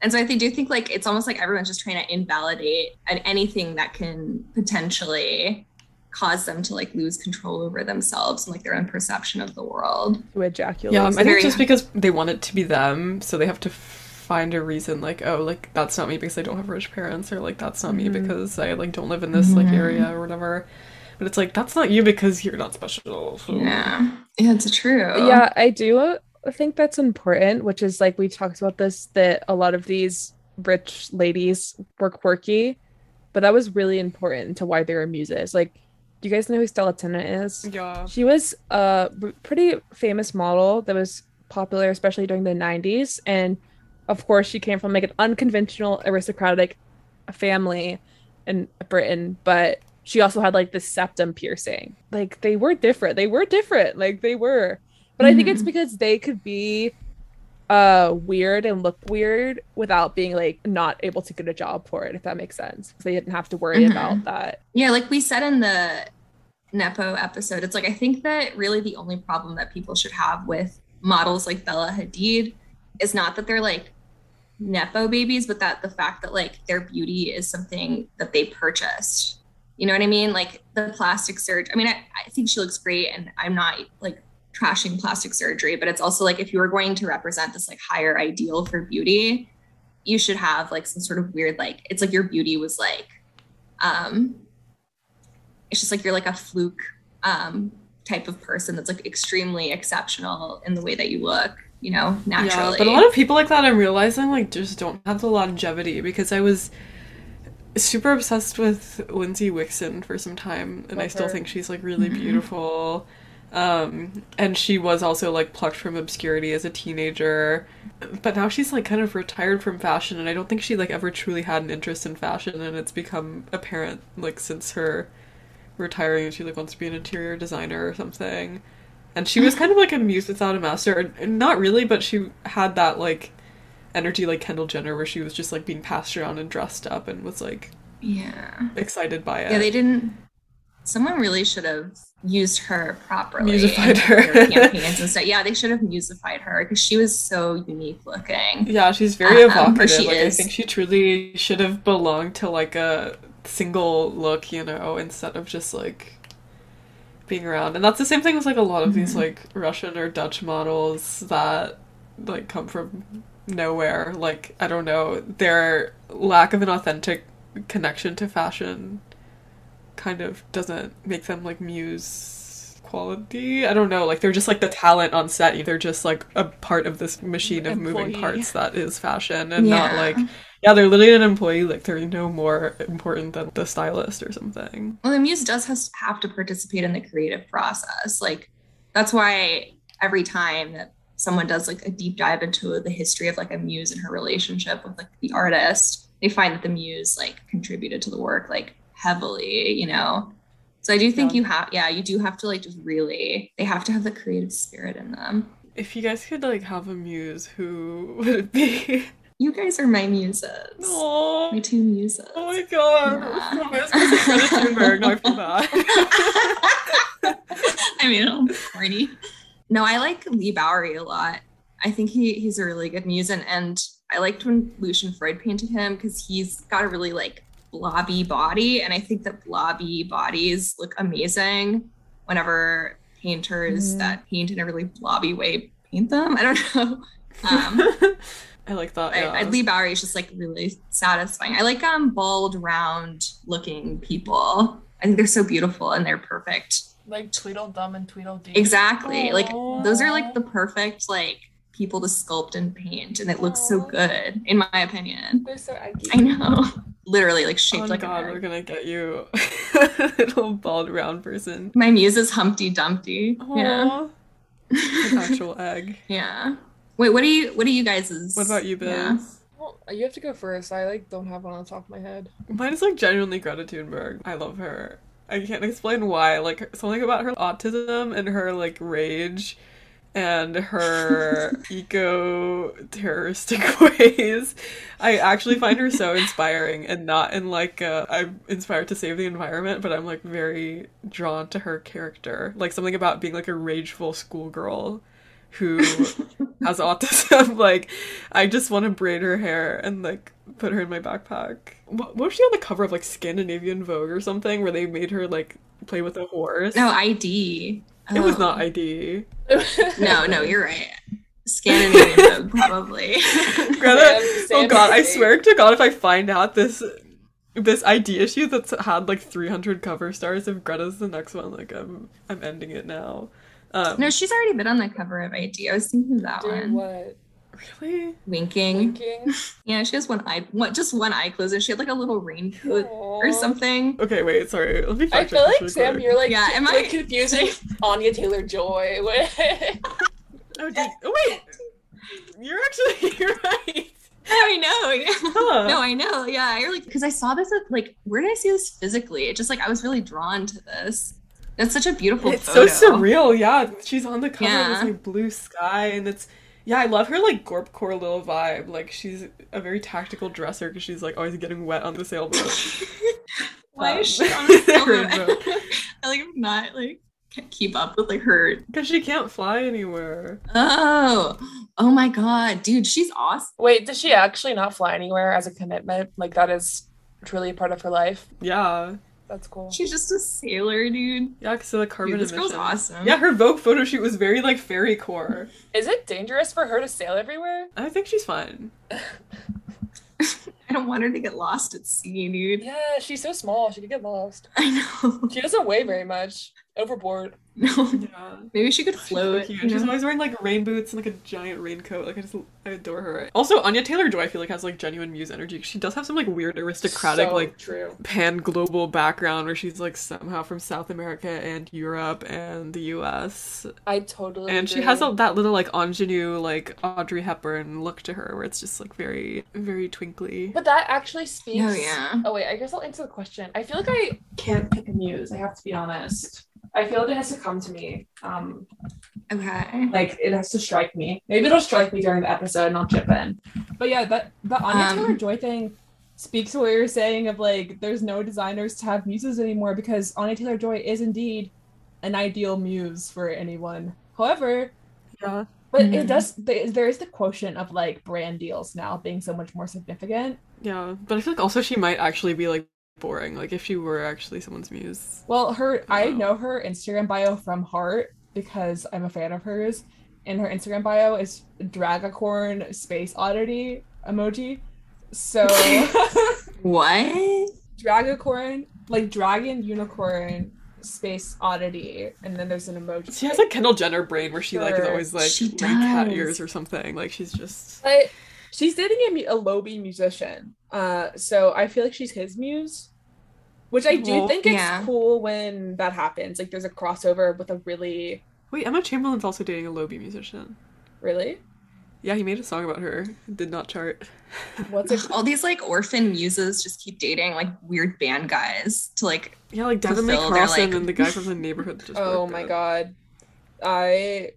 And so I do think like it's almost like everyone's just trying to invalidate an- anything that can potentially cause them to like lose control over themselves and like their own perception of the world. To ejaculate. Yeah, I think just because they want it to be them, so they have to find a reason like, oh, like that's not me because I don't have rich parents, or like that's not me Mhm. because I like don't live in this like Mhm. area or whatever. But it's like that's not you because you're not special. So. Yeah. Yeah, it's true. yeah i do uh, think that's important which is like we talked about this that a lot of these rich ladies were quirky but that was really important to why they were muses like do you guys know who stella tennant is? Yeah. she was a pretty famous model that was popular especially during the 90s and of course she came from like an unconventional aristocratic family in britain. But she also had like the septum piercing. Like they were different. They were different. Like they were. But i think it's Mhm. because they could be uh weird and look weird without being like not able to get a job for it if that makes sense they didn't have to worry Mhm. about that Yeah, like we said in the Nepo episode, it's like I think that really the only problem that people should have with models like Bella Hadid is not that they're like Nepo babies, but that the fact that like their beauty is something that they purchased. You know what I mean? Like the plastic surgery. I mean, I, I think she looks great and I'm not like trashing plastic surgery, but it's also like if you were going to represent this like higher ideal for beauty, you should have like some sort of weird like it's like your beauty was like um it's just like you're like a fluke um type of person that's like extremely exceptional in the way that you look you know naturally Yeah, but a lot of people like that I'm realizing like just don't have the longevity because I was super obsessed with Lindsey Wixson for some time and I still her. think she's like really Mhm. beautiful. Um and she was also like plucked from obscurity as a teenager. But now she's like kind of retired from fashion and I don't think she like ever truly had an interest in fashion and it's become apparent like since her retiring she like wants to be an interior designer or something. And she was kind of like a muse without a master. Not really, but she had that like energy like Kendall Jenner where she was just like being passed around and dressed up and was like yeah excited by it. yeah they didn't someone really should have used her properly Musified her. campaigns and stuff yeah they should have musified her because she was so unique looking Yeah, she's very Um, evocative. she like, I think she truly should have belonged to like a single look, you know, instead of just like being around. And that's the same thing with like a lot of these Mhm. like Russian or Dutch models that like come from nowhere. Like, I don't know, their lack of an authentic connection to fashion kind of doesn't make them like muse quality. I don't know, like they're just like the talent on set. They're just like a part of this machine of moving parts that is fashion and not like yeah, they're literally an employee, like they're no more important than the stylist or something. Well, the muse does has, have to participate in the creative process. Like that's why every time that someone does like a deep dive into the history of like a muse and her relationship with like the artist, they find that the muse like contributed to the work like heavily, you know. So I do think you have yeah, you do have to like just really they have to have the creative spirit in them. If you guys could like have a muse, who would it be? You guys are my muses. Oh, My two muses. oh my god. Yeah. I was gonna Greta Thunberg, I feel bad. I mean, I'm corny. No, I like Leigh Bowery a lot. I think he he's a really good muse, and, and I liked when Lucian Freud painted him because he's got a really like blobby body, and I think that blobby bodies look amazing whenever painters Mhm. that paint in a really blobby way paint them. I don't know. Um, I like that. I, Yeah. I, Leigh Bowery is just like really satisfying. I like um bald, round looking people. I think they're so beautiful and they're perfect. Like Tweedledum and Tweedledee. Exactly. Like those are like the perfect like people to sculpt and paint, and it looks so good, in my opinion. They're so eggy. I know. Literally like oh shaped Oh like god, a we're gonna get you a little bald round person. My muse is Humpty Dumpty. Yeah. An actual egg. yeah. Wait, what do you what do you guys What about you, Biz? Yeah. Well, you have to go first. I like don't have one on the top of my head. Mine is like genuinely Greta Thunberg. I love her. I can't explain why. Like something about her autism and her like rage and her eco terroristic ways. I actually find her so inspiring and not in like I'm inspired to save the environment, but I'm like very drawn to her character. Like something about being like a rageful schoolgirl who has autism. like I just want to braid her hair and like put her in my backpack. What, what was she on the cover of like Scandinavian Vogue or something where they made her like play with a horse? No, ID. It was not ID. No, no, you're right. Scandinavian probably. Greta, oh god, I swear to God, if I find out this this ID issue that's had like 300 cover stars, if Greta's the next one, like I'm I'm ending it now. Um, no, she's already been on the cover of ID. I was thinking of that one. what? Really? Winking. Winking. Yeah, she has one eye, one, just one eye closed, and she had like a little raincoat or something. Okay, wait, sorry. Let me I feel like this Sam, quick. you're like, Yeah, am like I- confusing Anya Taylor Joy with. Oh, did, oh wait, you're actually you're right. I know. Yeah. Huh. No, I know. Yeah, I really because I saw this at like where did I see this physically? It just like I was really drawn to this. That's such a beautiful It's photo. so surreal, yeah. She's on the cover of Yeah. this like blue sky, and it's yeah. I love her like gorpcore little vibe. Like she's a very tactical dresser because she's like always getting wet on the sailboat. Why is Um, she on a sailboat? Rainbow. I like not like can't keep up with like her. Because she can't fly anywhere. Oh, oh my god, dude, she's awesome. Wait, does she actually not fly anywhere as a commitment? Like that is truly a part of her life. Yeah, That's cool. She's just a sailor, dude. yeah. Because of the carbon Dude, this girl's awesome. Yeah, her Vogue photo shoot was very like fairy core. Is it dangerous for her to sail everywhere? I think she's fine. I don't want her to get lost at sea, dude. Yeah, she's so small. She could get lost. I know. She doesn't weigh very much. Overboard. No, Yeah. maybe she could She's so float. cute. you She's always wearing like rain boots and like a giant raincoat. Like I just I adore her. Also, Anya Taylor Joy I feel like has like genuine muse energy. She does have some like weird aristocratic So like true. pan global background where she's like somehow from South America and Europe and the U.S. I totally. And she has a, that little like ingenue like Audrey Hepburn look to her where it's just like very very twinkly. But that actually speaks. Oh yeah. Oh wait, I guess I'll answer the question. I feel like I can't pick a muse. I have to be honest. I feel like it has to come to me. Um, Okay. like it has to strike me. Maybe it'll strike me during the episode and I'll chip in. But yeah, that the Anya Um, Taylor Joy thing speaks to what you're saying of like there's no designers to have muses anymore because Anya Taylor Joy is indeed an ideal muse for anyone. However, Yeah. but Mhm. it does there there is the quotient of like brand deals now being so much more significant. Yeah. But I feel like also she might actually be like boring. Like if she were actually someone's muse. Well, her I Wow. know her Instagram bio from heart because I'm a fan of hers, and her Instagram bio is Dragacorn space oddity emoji. So What? Dragacorn, like dragon unicorn space oddity, and then there's an emoji. She has like Kendall Jenner brain where she like is always like She wearing cat ears or something. Like she's just But she's dating a, mu- a Lobi musician, uh, so I feel like she's his muse. Which I do Well, think it's yeah. cool when that happens. Like there's a crossover with a really Wait, Emma Chamberlain's also dating a Lobi musician. Really? Yeah, he made a song about her. It did not chart. What's it? All these like orphan muses just keep dating like weird band guys to like Yeah, like Devon Lee Fulfill their, like- and the guy from the neighborhood. Just Oh my up. god. I.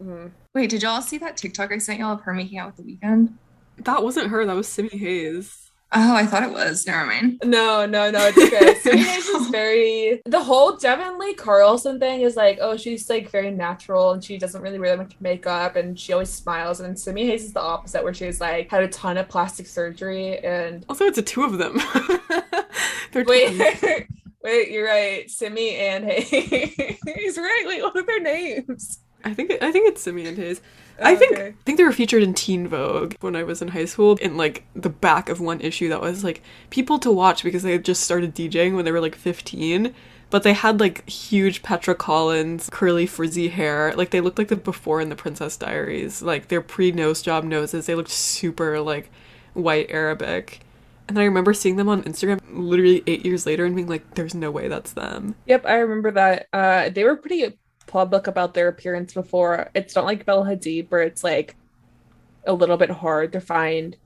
hmm. Wait, did y'all see that TikTok I sent y'all of her making out with the Weeknd? That wasn't her. That was Simi Haze. Oh, I thought it was. Never mind. No, no, no, it's okay. Simi Haze is very the whole Devon Lee Carlson thing is like, oh, she's like very natural and she doesn't really wear that much makeup and she always smiles. And Simi Haze is the opposite, where she's like had a ton of plastic surgery and Also, it's a two of them. They're wait, twins. wait, you're right, Simi and Haze. He's right. Wait, what are their names? I think I think it's Simi and Haze. I think Okay. I think they were featured in Teen Vogue when I was in high school in like the back of one issue that was like people to watch because they had just started DJing when they were like 15 but they had like huge Petra Collins curly frizzy hair like they looked like the before in the Princess Diaries like their pre nose job noses they looked super like white Arabic and then I remember seeing them on Instagram literally 8 years later and being like there's no way that's them Yep, I remember that. Uh, they were pretty public about their appearance before. It's not like Bella Hadid, where it's like a little bit hard to find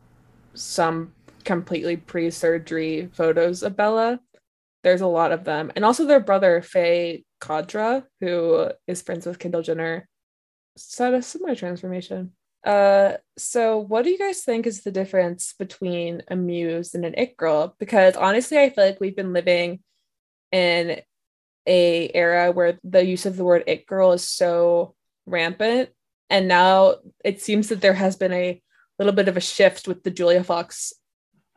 some completely pre-surgery photos of Bella. There's a lot of them, and also their brother Fai Khadra, who is friends with Kendall Jenner, had a similar transformation. Uh, so what do you guys think is the difference between a muse and an it girl? Because honestly, I feel like we've been living in a era where the use of the word it girl is so rampant and now it seems that there has been a little bit of a shift with the julia fox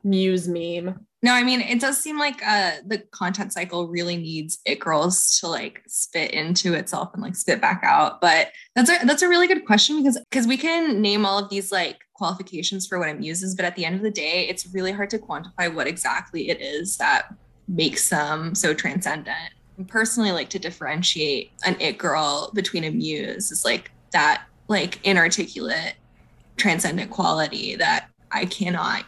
muse meme No, I mean it does seem like uh the content cycle really needs it girls to like spit into itself and like spit back out. But that's a that's a really good question because because we can name all of these like qualifications for what a muse is, but at the end of the day, it's really hard to quantify what exactly it is that makes them so transcendent. Personally like to differentiate an it girl between a muse is like that like inarticulate transcendent quality that I cannot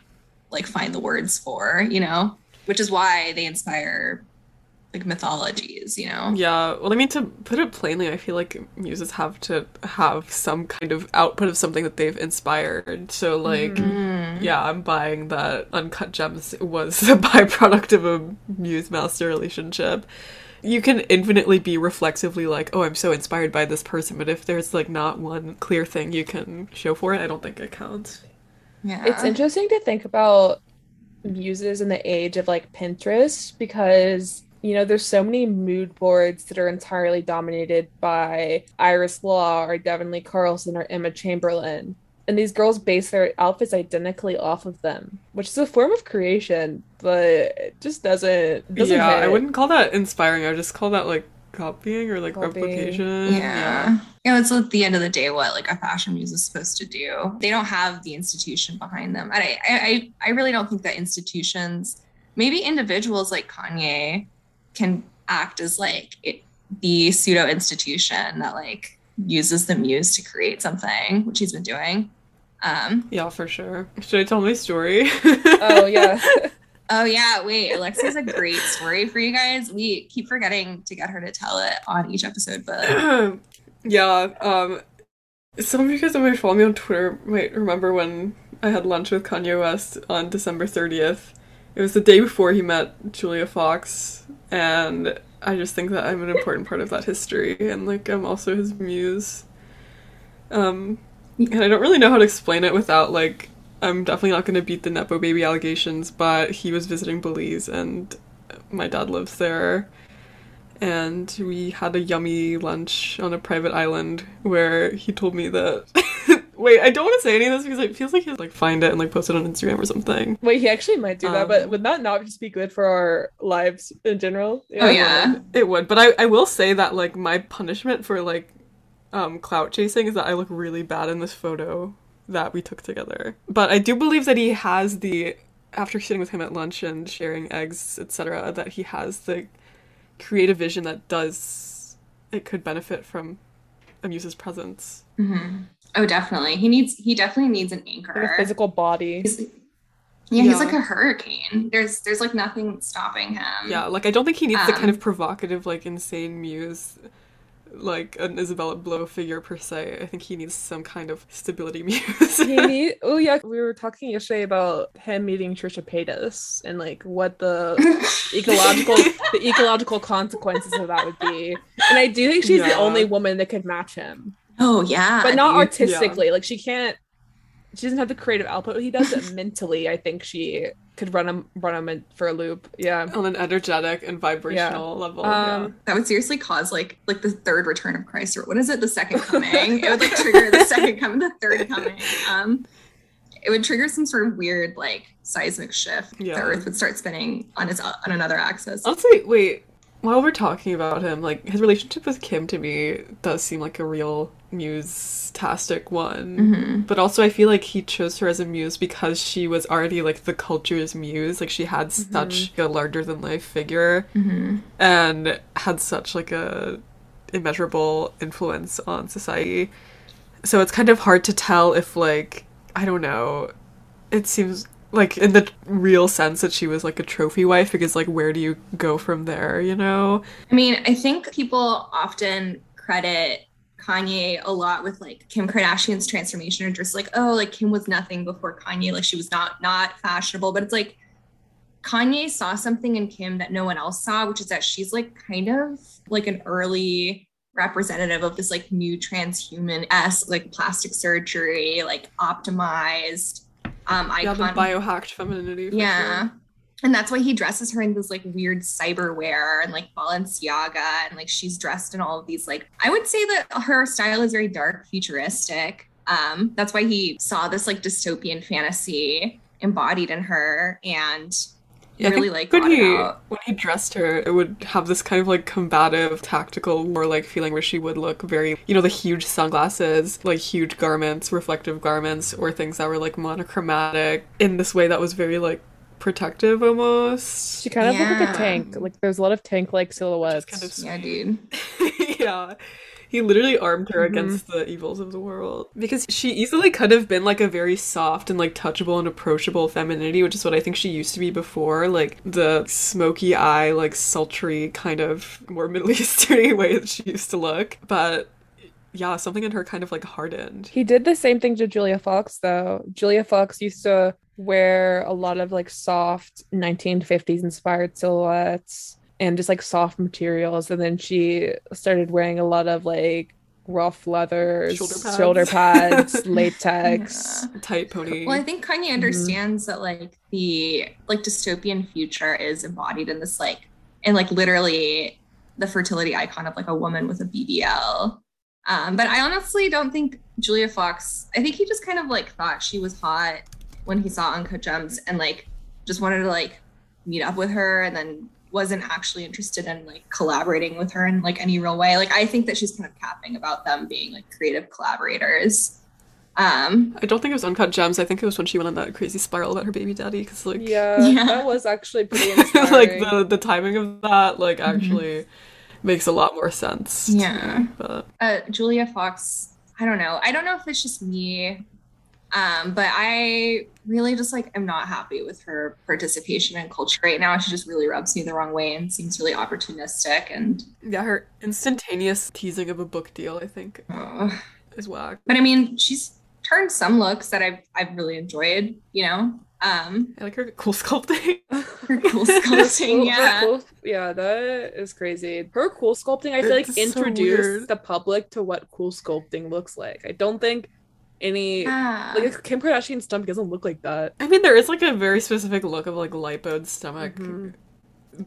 like find the words for, you know, which is why they inspire like mythologies, you know. Yeah, well, I mean, to put it plainly, I feel like muses have to have some kind of output of something that they've inspired. So, like, Mm. yeah, I'm buying that Uncut Gems was a byproduct of a muse master relationship. You can infinitely be reflexively like, oh, I'm so inspired by this person, but if there's like not one clear thing you can show for it, I don't think it counts. Yeah. it's interesting to think about muses in the age of like pinterest because you know there's so many mood boards that are entirely dominated by iris law or devon lee carlson or emma chamberlain and these girls base their outfits identically off of them which is a form of creation but it just doesn't, doesn't yeah, I wouldn't call that inspiring. I would just call that like copying or like Copying. replication. yeah. You know, it's at the end of the day what like a fashion muse is supposed to do. They don't have the institution behind them. And I I, I- I really don't think that institutions, maybe individuals like Kanye can act as like it, the pseudo institution that like uses the muse to create something, which he's been doing. Um, Yeah, for sure. Should I tell my story? oh yeah Oh yeah, wait. Alexia has a great story for you guys. We keep forgetting to get her to tell it on each episode, but yeah, um some of you guys that might follow me on Twitter might remember when I had lunch with Kanye West on December 30th. It was the day before he met Julia Fox, and I just think that I'm an important part of that history, and like I'm also his muse. Um, and I don't really know how to explain it without like I'm definitely not going to beat the nepo baby allegations, but he was visiting Belize, and my dad lives there, and we had a yummy lunch on a private island where he told me that. Wait, I don't want to say any of this because it feels like he'd like find it and like post it on Instagram or something. wait he actually might do that but Um, would that not just be good for our lives in general Oh, yeah. It would, but I, I will say that like my punishment for like um clout chasing is that I look really bad in this photo that we took together. But I do believe that he has the after sitting with him at lunch and sharing eggs, etc., that he has the creative vision that does it could benefit from Amuse's presence. Mm-hmm. oh, definitely. He needs. He definitely needs an like anchor. a physical body He's, yeah, he's Yeah. like a hurricane. There's there's like nothing stopping him. Yeah, like I don't think he needs the kind Um, of provocative, like insane muse like an Isabella Blow figure per se. I think he needs some kind of stability muse. He need- oh yeah, we were talking yesterday about him meeting Trisha Paytas and like what the ecological the ecological consequences of that would be. And I do think she's the only woman that could match him. oh yeah, But not dude. artistically. Like she can't she doesn't have the creative output he does, but mentally I think she could run him run him in- for a loop. Yeah. on an energetic and vibrational level. Um That would seriously cause like like the third return of Christ or what is it? The second coming. it would like trigger the second coming, the third coming. Um it would trigger some sort of weird like seismic shift. Yeah. The earth would start spinning on its on another axis. yeah. say wait. While we're talking about him, like his relationship with Kim to me does seem like a real muse-tastic one. Mhm. But also, I feel like he chose her as a muse because she was already like the culture's muse. Like she had such a larger than life figure Mhm. and had such like a immeasurable influence on society. So it's kind of hard to tell if like I don't know. It seems like in the real sense that she was like a trophy wife because like where do you go from there, you know? I mean, I think people often credit Kanye a lot with like Kim Kardashian's transformation or just like, oh, like Kim was nothing before Kanye, like she was not not fashionable. But it's like Kanye saw something in Kim that no one else saw, which is that she's like kind of like an early representative of this like new transhuman s like plastic surgery, like optimized um Yeah, icon. the biohacked femininity. for Yeah. sure. And that's why he dresses her in this like weird cyberware and like Balenciaga and like she's dressed in all of these like I would say that her style is very dark, futuristic. Um that's why he saw this like dystopian fantasy embodied in her and Yeah, really like when he when he dressed her, it would have this kind of like combative, tactical, warlike feeling where she would look very, you know, the huge sunglasses, like huge garments, reflective garments, or things that were like monochromatic in this way that was very like protective almost. She kind of looked like a tank. Like there's a lot of tank like silhouettes. kind of Yeah, dude. yeah. He literally armed her Mhm. against the evils of the world. Because she easily could have been like a very soft and like touchable and approachable femininity, which is what I think she used to be before. Like the smoky eye, like sultry kind of more Middle Eastern way that she used to look. But yeah, something in her kind of like hardened. He did the same thing to Julia Fox though. Julia Fox used to wear a lot of like soft 1950s inspired silhouettes and just like soft materials and then she started wearing a lot of like rough leathers, Shoulder pads. shoulder pads, latex. Yeah. Tight pony. Well, I think Kanye understands that like the like dystopian future is embodied in this like in like literally the fertility icon of like a woman with a BBL. Um, but I honestly don't think Julia Fox. I think he just kind of like thought she was hot when he saw Uncut Gems and like just wanted to like meet up with her and then wasn't actually interested in like collaborating with her in like any real way. Like I think that she's kind of capping about them being like creative collaborators. Um, I don't think it was Uncut Gems. I think it was when she went on that crazy spiral about her baby daddy. Because like, Yeah, Yeah. that was actually pretty like the the timing of that like actually makes a lot more sense. Yeah. me, but uh, Julia Fox, I don't know. I don't know if it's just me, um, but I really just like am not happy with her participation in culture right now. She just really rubs me the wrong way and seems really opportunistic and. yeah, her instantaneous teasing of a book deal, I think, ugh. is whack. But I mean, she's turned some looks that I've I've really enjoyed. You know, um, I like her cool sculpting. her cool sculpting. Yeah, cool- yeah, that is crazy. Her cool sculpting, I feel like so introduced weird. the public to what cool sculpting looks like. I don't think any yeah. like Kim Kardashian's stomach doesn't look like that. I mean, there is like a very specific look of like lipoed stomach, Mhm.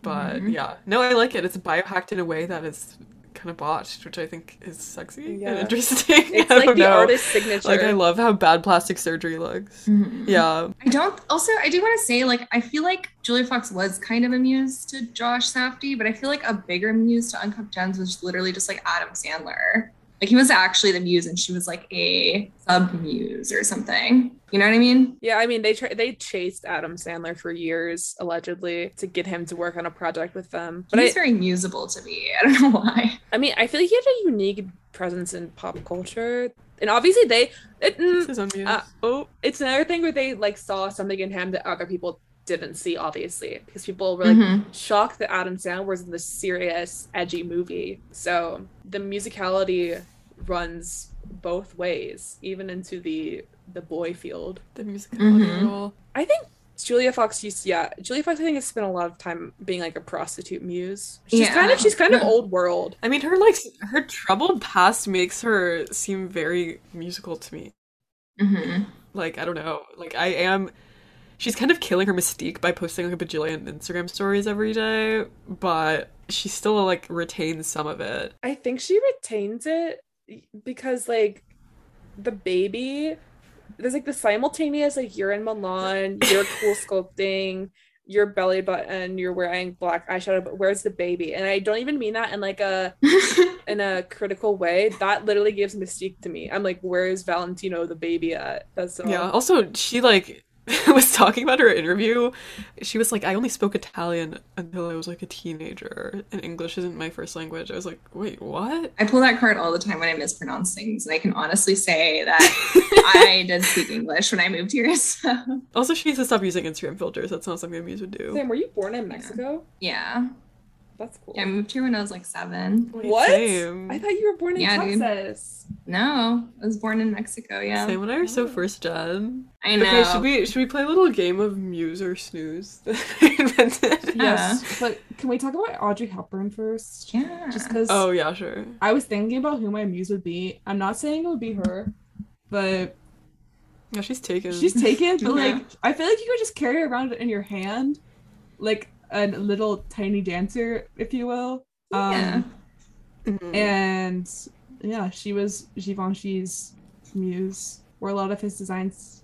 but Mhm. yeah, no, I like it. It's biohacked in a way that is kind of botched, which I think is sexy Yeah. and interesting. It's I like don't the know. artist's signature. Like I love how bad plastic surgery looks. Mhm. Yeah, I don't. Also, I do want to say, like, I feel like Julia Fox was kind of a muse to Josh Safdie, but I feel like a bigger muse to Uncut Gems was literally just like Adam Sandler. Like he was actually the muse, and she was like a sub muse or something. You know what I mean? Yeah, I mean they tra- they chased Adam Sandler for years allegedly to get him to work on a project with them. But But he's I, very musable to me. I don't know why. I mean, I feel like he had a unique presence in pop culture, and obviously they. It, mm, this is unmuted. Uh, oh, it's another thing where they like saw something in him that other people didn't see, obviously, because people were like Mhm. shocked that Adam Sandler was in this serious, edgy movie. So the musicality runs both ways, even into the the boy field. The musicality Mhm. role. I think Julia Fox used yeah, Julia Fox I think has spent a lot of time being like a prostitute muse. She's kind of she's kind of old world. I mean, her like her troubled past makes her seem very musical to me. Mhm. Like I don't know, like I am. She's kind of killing her mystique by posting like a bajillion Instagram stories every day, but she still like retains some of it. I think she retains it because like the baby there's like the simultaneous like you're in Milan, you're cool sculpting, your belly button, you're wearing black eyeshadow, but where's the baby? And I don't even mean that in like a in a critical way. That literally gives mystique to me. I'm like, where's Valentino the baby at? That's all. Yeah. Also, she like was talking about her interview. She was like, "I only spoke Italian until I was like a teenager, and English isn't my first language." I was like, "Wait, what?" I pull that card all the time when I mispronounce things, and I can honestly say that I did speak English when I moved here. So Also, she needs to stop using Instagram filters. That's not something Muse would do. Sam, were you born in Mexico? yeah, That's cool. yeah, I moved here when I was like seven. Wait, what? Same. I thought you were born in Yeah, dude. Texas. No, I was born in Mexico. Yeah, Sam and I are so Oh. first gen. I know. Okay, should we should we play a little game of Muse or Snooze that I invented? Yeah. Yes, but can we talk about Audrey Hepburn first? Yeah. Just because Oh yeah, sure. I was thinking about who my muse would be. I'm not saying it would be her, but Yeah, she's taken. she's taken. But Yeah. like, I feel like you could just carry her around in your hand, like a little tiny dancer, if you will. Um, Yeah. Mhm. And yeah, she was Givenchy's muse. Wore a lot of his designs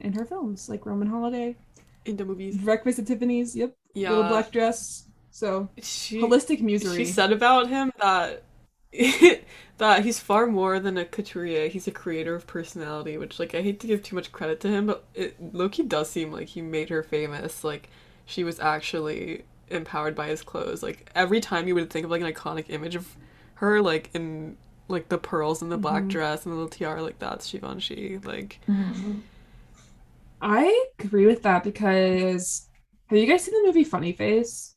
in her films, like Roman Holiday, in the movies. Breakfast at Tiffany's. Yep, Yeah. little black dress. So she holistic musery. she said about him that that he's far more than a couturier. He's a creator of personality, which like I hate to give too much credit to him, but it Loki does seem like he made her famous. Like she was actually empowered by his clothes. Like every time you would think of like an iconic image of her, like in like the pearls and the black Mhm. dress and the little tiara, like that's Givenchy. Like Mhm. I agree with that because have you guys seen the movie Funny Face?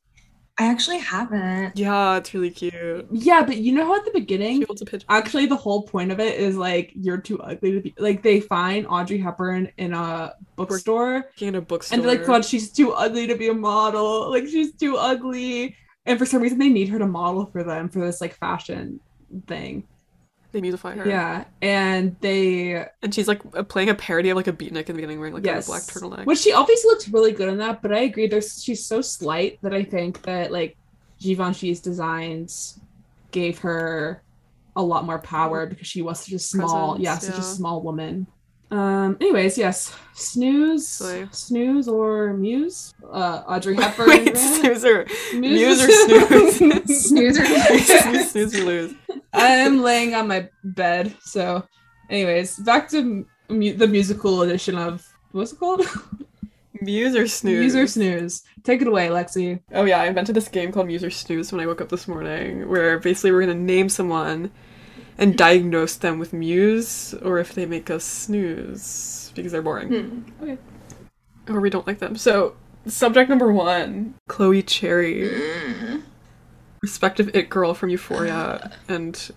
I actually haven't. yeah, it's really cute. Yeah, but you know how at the beginning, actually the whole point of it is like you're too ugly to be like they find Audrey Hepburn in a bookstore in a bookstore. and they're like, God, she's too ugly to be a model. Like she's too ugly. And for some reason they need her to model for them for this like fashion thing. They musify her. Yeah. And they And she's like playing a parody of like a beatnik in the beginning, wearing like yes. a black turtleneck. Which she obviously looks really good in that, but I agree there's she's so slight that I think that like Givenchy's designs gave her a lot more power mm-hmm. because she was such a small Presence, yeah, such a small woman. Um anyways, yes. Snooze Slay. snooze or muse? Uh Audrey Hepburn. Wait, snooze or Muse muse or snooze? Snooze or snooze, snooze or lose. I'm laying on my bed. So, anyways, back to mu- the musical edition of what's it called? Muse or snooze? Muse or snooze. Take it away, Lexi. Oh yeah, I invented this game called Muse or Snooze when I woke up this morning, where basically we're gonna name someone and diagnose them with muse, or if they make us snooze because they're boring, Hmm. or we don't like them. So, subject number one: Chloe Cherry, Mm. respective it girl from Euphoria, and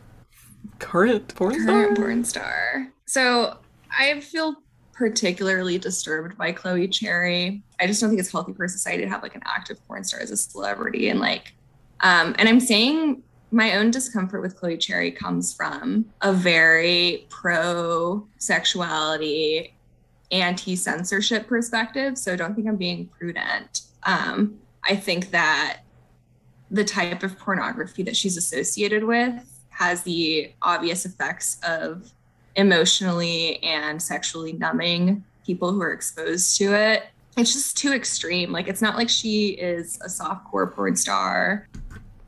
current porn star. Current porn star. So I feel particularly disturbed by Chloe Cherry. I just don't think it's healthy for society to have like an active porn star as a celebrity. And like, um, and I'm saying my own discomfort with Chloe Cherry comes from a very pro sexuality, anti censorship perspective. So don't think I'm being prudent. Um, I think that the type of pornography that she's associated with has the obvious effects of emotionally and sexually numbing people who are exposed to it. It's just too extreme. Like, it's not like she is a softcore porn star.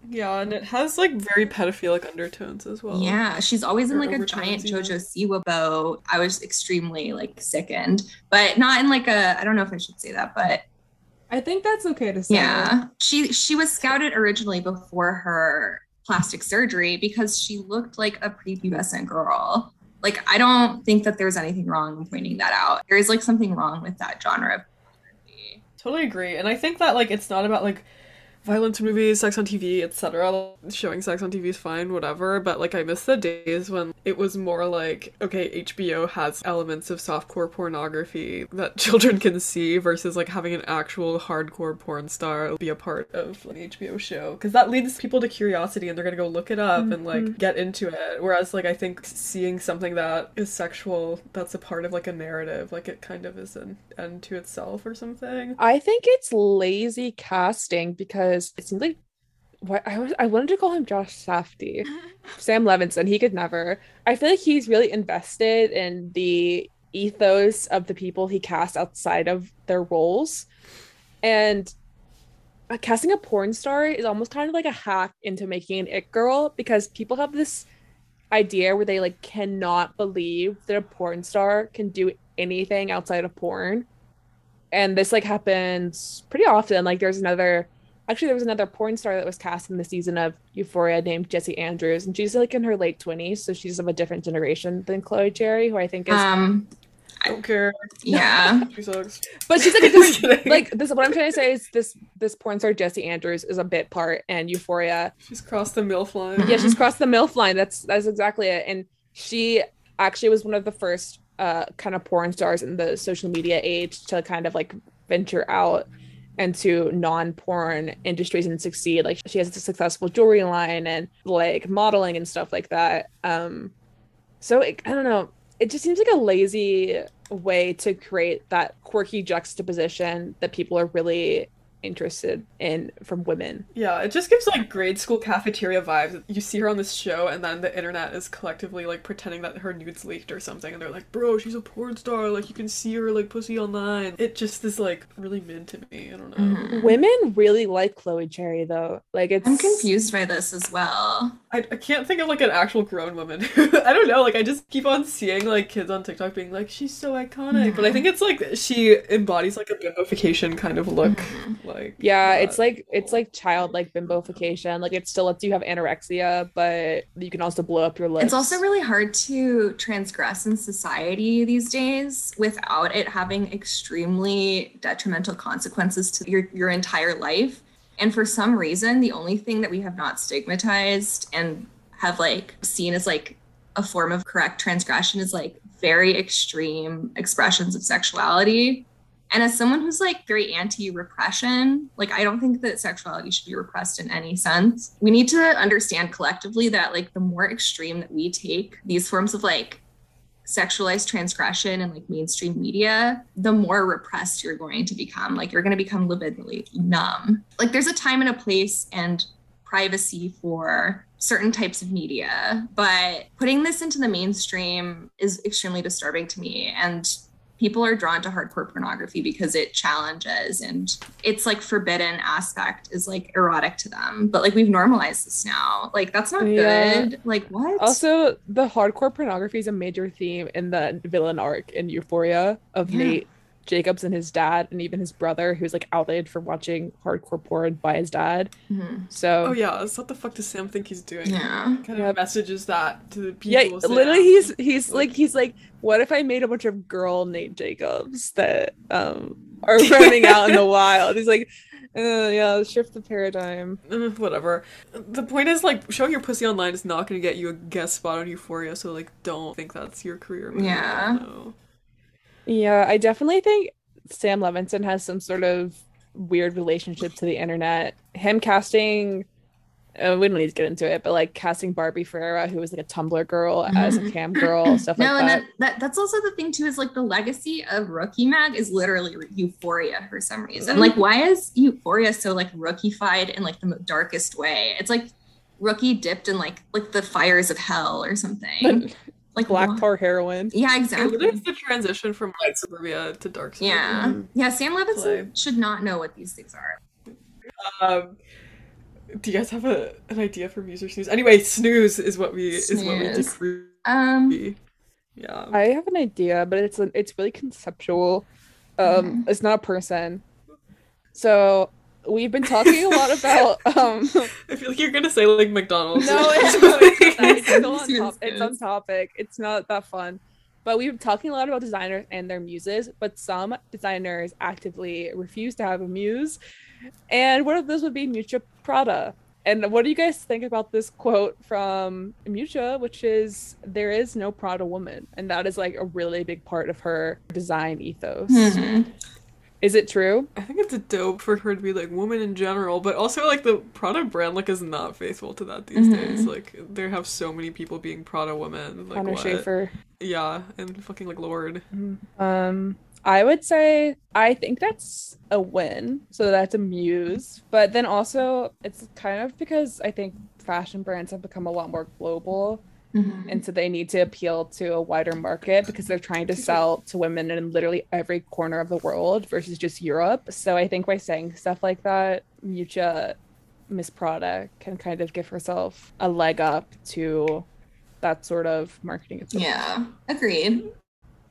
Yeah, and it has like very pedophilic undertones as well. Yeah, she's always in like a giant even. JoJo Siwa boat. I was extremely like sickened, but not in like a, I don't know if I should say that, but I think that's okay to say. Yeah. She she was scouted originally before her plastic surgery because she looked like a prepubescent girl. Like I don't think that there's anything wrong in pointing that out. There is like something wrong with that genre of pornography. Totally agree. And I think that like it's not about like violence movies, sex on TV, etc. Showing sex on TV is fine, whatever. But like, I miss the days when it was more like, okay, HBO has elements of softcore pornography that children can see versus like having an actual hardcore porn star be a part of an HBO show. Because that leads people to curiosity and they're gonna go look it up mm-hmm. and like mm-hmm. get into it. Whereas like, I think seeing something that is sexual that's a part of like a narrative, like it kind of is an end to itself or something. I think it's lazy casting because because it seems like what I was I wanted to call him Josh Safdie. Sam Levinson, he could never. I feel like he's really invested in the ethos of the people he casts outside of their roles. And uh, casting a porn star is almost kind of like a hack into making an it girl because people have this idea where they like cannot believe that a porn star can do anything outside of porn. And this like happens pretty often. Like there's another actually there was another porn star that was cast in the season of Euphoria named Jessie Andrews, and she's like in her late twenties, so she's of a different generation than Chloe Cherry, who I think is. Um, I don't care. Yeah, she sucks. But she's like a different. like this. What I'm trying to say is this. This porn star Jessie Andrews is a bit part, and Euphoria. She's crossed the milf line. Yeah, she's crossed the milf line. That's that's exactly it. And she actually was one of the first uh kind of porn stars in the social media age to kind of like venture out into non-porn industries and succeed. Like she has a successful jewelry line and like modeling and stuff like that. Um so it, i don't know. It just seems like a lazy way to create that quirky juxtaposition that people are really interested in from women. Yeah, it just gives like grade school cafeteria vibes. You see her on this show, and then the internet is collectively like pretending that her nudes leaked or something, and they're like, "Bro, she's a porn star. Like you can see her like pussy online." It just is like really mid to me. I don't know. Mm-hmm. Women really like Chloe Cherry though. Like it's. I'm confused by this as well. I, I can't think of like an actual grown woman. I don't know. Like I just keep on seeing like kids on TikTok being like, "She's so iconic," mm-hmm. but I think it's like she embodies like a bimbofication kind of look. Mm-hmm. Like yeah, uh, it's like uh, it's like childlike bimbofication. Like it still lets you have anorexia, but you can also blow up your lips. It's also really hard to transgress in society these days without it having extremely detrimental consequences to your your entire life. And for some reason, the only thing that we have not stigmatized and have like seen as like a form of correct transgression is like very extreme expressions of sexuality and as someone who's like very anti repression, like I don't think that sexuality should be repressed in any sense. We need to understand collectively that like the more extreme that we take these forms of like sexualized transgression and like mainstream media, the more repressed you're going to become. Like you're going to become libidinally numb. Like there's a time and a place and privacy for certain types of media, but putting this into the mainstream is extremely disturbing to me. And people are drawn to hardcore pornography because it challenges and it's like forbidden aspect is like erotic to them but like we've normalized this now like that's not yeah. good like what also the hardcore pornography is a major theme in the villain arc in euphoria of yeah. nate Jacobs and his dad, and even his brother, who's like outed for watching hardcore porn by his dad. Mm-hmm. So, oh yeah, so what the fuck does Sam think he's doing? Yeah, what kind of messages that to the people? Yeah, literally, he's he's like, like he's like, what if I made a bunch of girl Nate Jacobs that um are running out in the wild? He's like, uh, yeah, shift the paradigm. Uh, whatever. The point is, like, showing your pussy online is not going to get you a guest spot on Euphoria, so, like, don't think that's your career. Yeah. Yeah, I definitely think Sam Levinson has some sort of weird relationship to the internet. Him casting, uh, we don't need to get into it, but like casting Barbie Ferreira, who was like a Tumblr girl mm-hmm. as a cam girl, stuff no, like that. No, and that, that. That's also the thing too, is like the legacy of Rookie Mag is literally Euphoria for some reason. Mm-hmm. Like, why is Euphoria so like rookified in like the darkest way? It's like Rookie dipped in like like the fires of hell or something. But like black what? tar heroin. Yeah, exactly. It's the transition from light suburbia to dark suburbia. Yeah, yeah. Sam Levinson Play. should not know what these things are. Um, do you guys have a an idea for music news? Anyway, snooze is what we snooze. is what we disagree. Um, yeah, I have an idea, but it's it's really conceptual. Um, mm-hmm. it's not a person. So we've been talking a lot about um I feel like you're gonna say like McDonald's. No, it's, it's, it's, on top, it's on topic. It's not that fun. but we've been talking a lot about designers and their muses, but some designers actively refuse to have a muse. And one of those would be Miuccia Prada. And what do you guys think about this quote from Miuccia, which is there is no Prada woman, and that is like a really big part of her design ethos. Mhm. Is it true? I think it's a dope for her to be like woman in general, but also like the Prada brand like is not faithful to that these Mhm. days. Like there have so many people being Prada women. Like what? Schafer. Yeah, and fucking like Lorde. Um, I would say I think that's a win. So that's a muse. But then also it's kind of because I think fashion brands have become a lot more global Mhm. and so they need to appeal to a wider market because they're trying to sell to women in literally every corner of the world versus just Europe. So I think by saying stuff like that, Miuccia Miss Prada can kind of give herself a leg up to that sort of marketing approach. Yeah, agreed.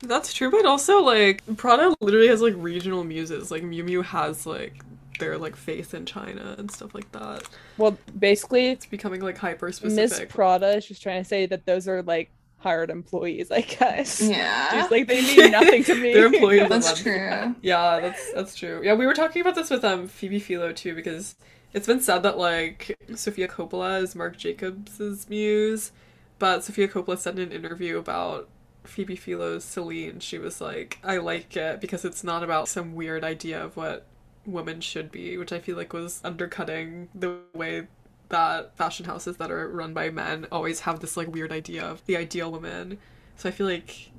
That's true, but also like Prada literally has like regional muses. Like Miu Miu has like their like face in China and stuff like that. Well, basically, It's becoming like hyper specific. Miss. Prada is just trying to say that those are like hired employees, I guess. Yeah, She's like they mean nothing to me. They're employees that's them. true. Yeah, that's that's true. Yeah, we were talking about this with um Phoebe Philo too because it's been said that like Sofia Coppola is Marc Jacobs's muse, but Sofia Coppola said in an interview about Phoebe Philo's Celine, she was like, I like it because it's not about some weird idea of what women should be, which I feel like was undercutting the way that fashion houses that are run by men always have this like weird idea of the ideal woman. So I feel like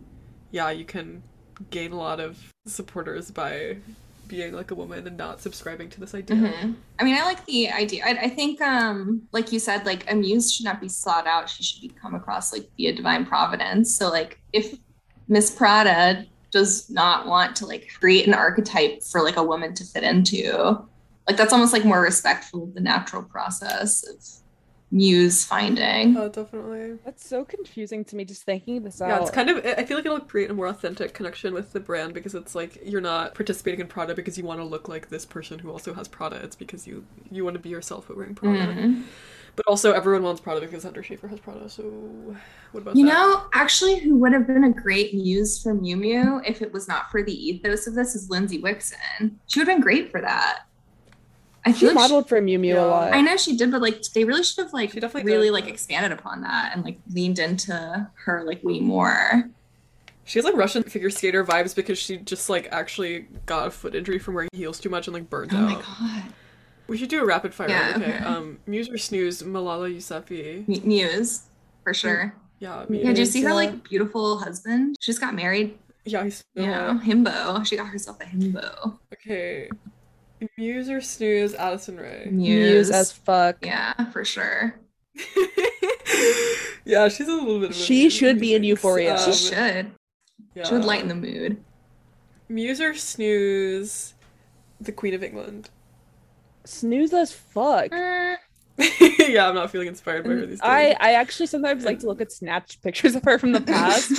yeah, you can gain a lot of supporters by being like a woman and not subscribing to this idea. Mhm. I mean, I like the idea. I, I think, um, like you said, like a muse should not be sought out. She should be come across like via divine providence. So, like, if Miss Prada does not want to like create an archetype for like a woman to fit into, like that's almost like more respectful of the natural process of muse finding. Oh, definitely. That's so confusing to me just thinking this Yeah, out. it's kind of. I feel like it'll create a more authentic connection with the brand because it's like you're not participating in Prada because you want to look like this person who also has Prada. It's because you you want to be yourself but wearing Prada. Mhm. But also, everyone wants Prada because Hunter Schafer has Prada. So, what about You that? know, actually, who would have been a great muse for Miu Miu if it was not for the ethos of this is Lindsey Wixson. She would have been great for that. I she feel like she- modeled for Miu Miu Yeah. a lot. I know she did, but like they really should have like She definitely really did. like expanded upon that and like leaned into her like way more. She has like Russian figure skater vibes because she just like actually got a foot injury from wearing heels too much and like burned Oh out. Oh my god, We should do a rapid fire. Yeah, okay. okay. Um, Muse or snooze, Malala Yousafzai. M- Muse for sure. Yeah, Yeah, Yeah, did you see her like beautiful husband? She just got married. yeah. He's Yeah, himbo. She got herself a himbo. Okay. Muse or snooze, Addison Rae. Muse as fuck. Yeah, for sure. yeah, she's a little bit. Of a She should be in thanks. Euphoria. she Um, should. yeah. She would lighten the mood. Muse or snooze, the Queen of England. Snooze as fuck. Yeah, I'm not feeling inspired by her these days. I, I actually sometimes like to look at snatched pictures of her from the past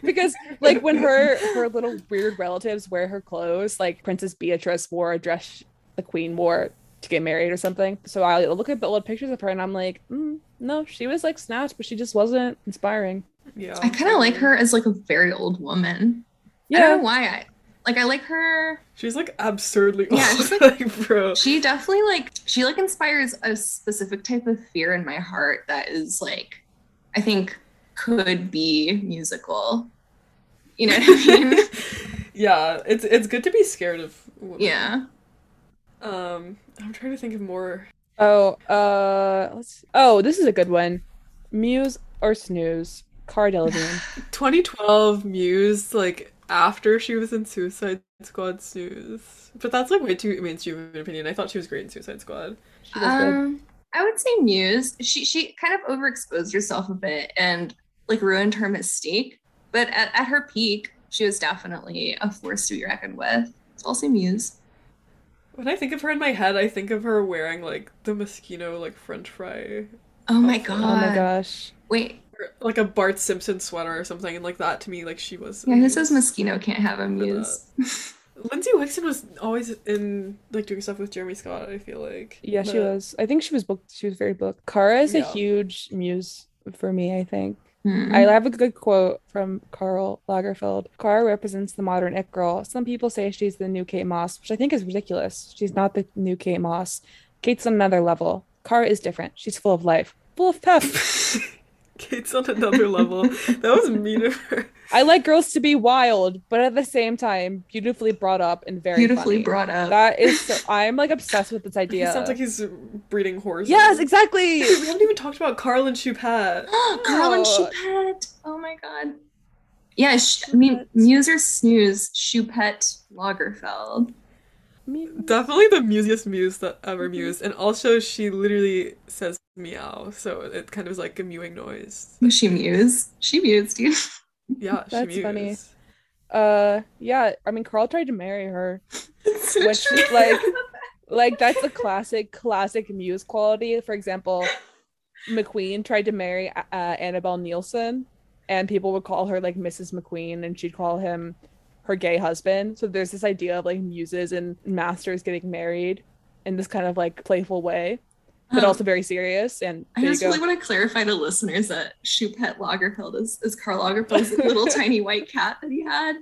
because like when her her little weird relatives wear her clothes, like Princess Beatrice wore a dress the queen wore to get married or something. So I look at the old pictures of her and I'm like, mm, no, she was like snatched, but she just wasn't inspiring. yeah, I kind of like her as like a very old woman. I don't know why I like. I like her. She's like absurdly old. Yeah, she's, like, bro. She definitely like she like inspires a specific type of fear in my heart that is like I think could be musical. You know what I mean? yeah, it's it's good to be scared of. Women. yeah. Um, I'm trying to think of more. Oh, uh, let's. Oh, this is a good one. Muse or snooze? Cara Delevingne. 2012 Muse, like after she was in Suicide Squad snooze. But that's like way too mainstream of an opinion. I thought she was great in Suicide Squad. She does good. Um, I would say Muse. She she kind of overexposed herself a bit and like ruined her mystique. But at, at her peak, she was definitely a force to be reckoned with. So I'll say Muse. When I think of her in my head, I think of her wearing like the Moschino like French fry, Oh my Oh god. Oh my gosh. Wait, or, like a Bart Simpson sweater or something, and like that to me, like she was. yeah, who says Moschino can't have a Muse? Lindsey Wixson was always in like doing stuff with Jeremy Scott. I feel like. Yeah, she was. I think she was booked. She was very booked. Cara is a huge muse for me. I think. Hmm. I have a good quote from Karl Lagerfeld. Cara represents the modern it girl. Some people say she's the new Kate Moss, which I think is ridiculous. She's not the new Kate Moss. Kate's on another level. Cara is different. She's full of life, full of pep. Kate's on another level. That was mean of her. I like girls to be wild, but at the same time, beautifully brought up and very Beautifully funny. brought up. That is, so, I'm like obsessed with this He idea. sounds like he's breeding horses. yes, exactly. We haven't even talked about Karl and Choupette. Karl and Oh. Choupette. Oh my god. Yeah, sh- I mean, Choupette. Muse or Snooze, Choupette Lagerfeld. Definitely the musiest muse that ever mm-hmm. mused. And also, she literally says meow. So it kind of is like a mewing noise. Was she Muse? She mused, dude. Yeah, she That's funny. Uh, yeah. I mean, Karl tried to marry her. So Which, true. like, Like that's a classic, classic Muse quality. For example, McQueen tried to marry uh, Annabelle Neilson, and people would call her like Mrs. McQueen, and she'd call him her gay husband. So there's this idea of like muses and masters getting married in this kind of like playful way, but Um, also very serious. And I just really want to clarify to listeners that Choupette Lagerfeld is, is Karl Lagerfeld's little tiny white cat that he had.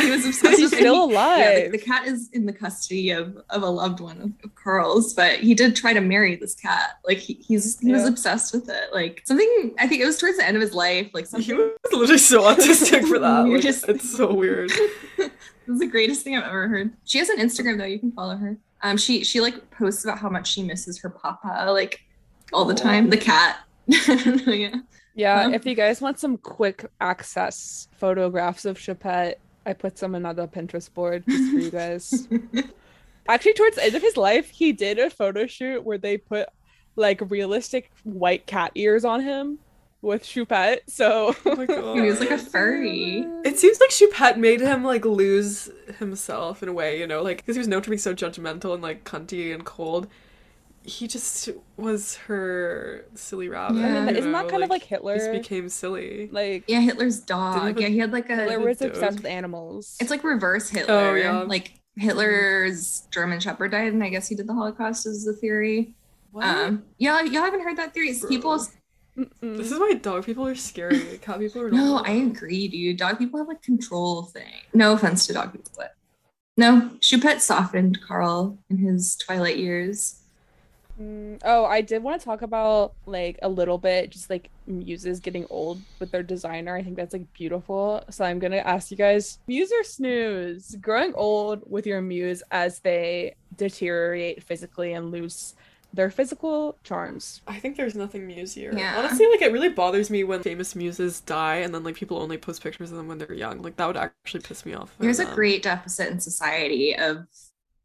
He was obsessed He's with still and he- Yeah, alive. the, the cat is in the custody of, of a loved one of, of Karl's, but he did try to marry this cat. Like he, he's he was obsessed with it. Like something I think it was towards the end of his life. Like He was literally so autistic for that. Like, Weirdest it's so weird. this is the greatest thing I've ever heard. She has an Instagram though. You can follow her. Um, she she like posts about how much she misses her papa like all the time. The cat. yeah. Yeah, Um, if you guys want some quick access photographs of Choupette, I put some on the Pinterest board just for you guys. Actually, towards the end of his life, he did a photo shoot where they put like realistic white cat ears on him with Choupette. So Oh my god. He was like a furry. It seems like Choupette made him like lose himself in a way, you know, like because he was known to be so judgmental and like cunty and cold. He just was her silly rabbit. Yeah. I isn't that know, kind of like Hitler? just became silly. Like Yeah, Hitler's dog. have Yeah, he had like a. Hitler was dog. obsessed with animals. It's like reverse Hitler. Oh, yeah. Like Hitler's German Shepherd died, and I guess he did the Holocaust. Is the theory? What? Um, yeah, y'all haven't heard that theory. Bro. People. Mm-mm. this is why dog people are scary. Cat people are not. No, I agree, dude. Dog people have like control thing. No offense to dog people, but no. Choupette softened Karl in his twilight years. Mm, oh, I did want to talk about like a little bit, just like muses getting old with their designer. I think that's like beautiful. So I'm gonna ask you guys, muse or snooze? Growing old with your muse as they deteriorate physically and lose their physical charms. I think there's nothing musier. Yeah. Honestly, like it really bothers me when famous muses die and then like people only post pictures of them when they're young. Like that would actually piss me off. There's a Um, great deficit in society of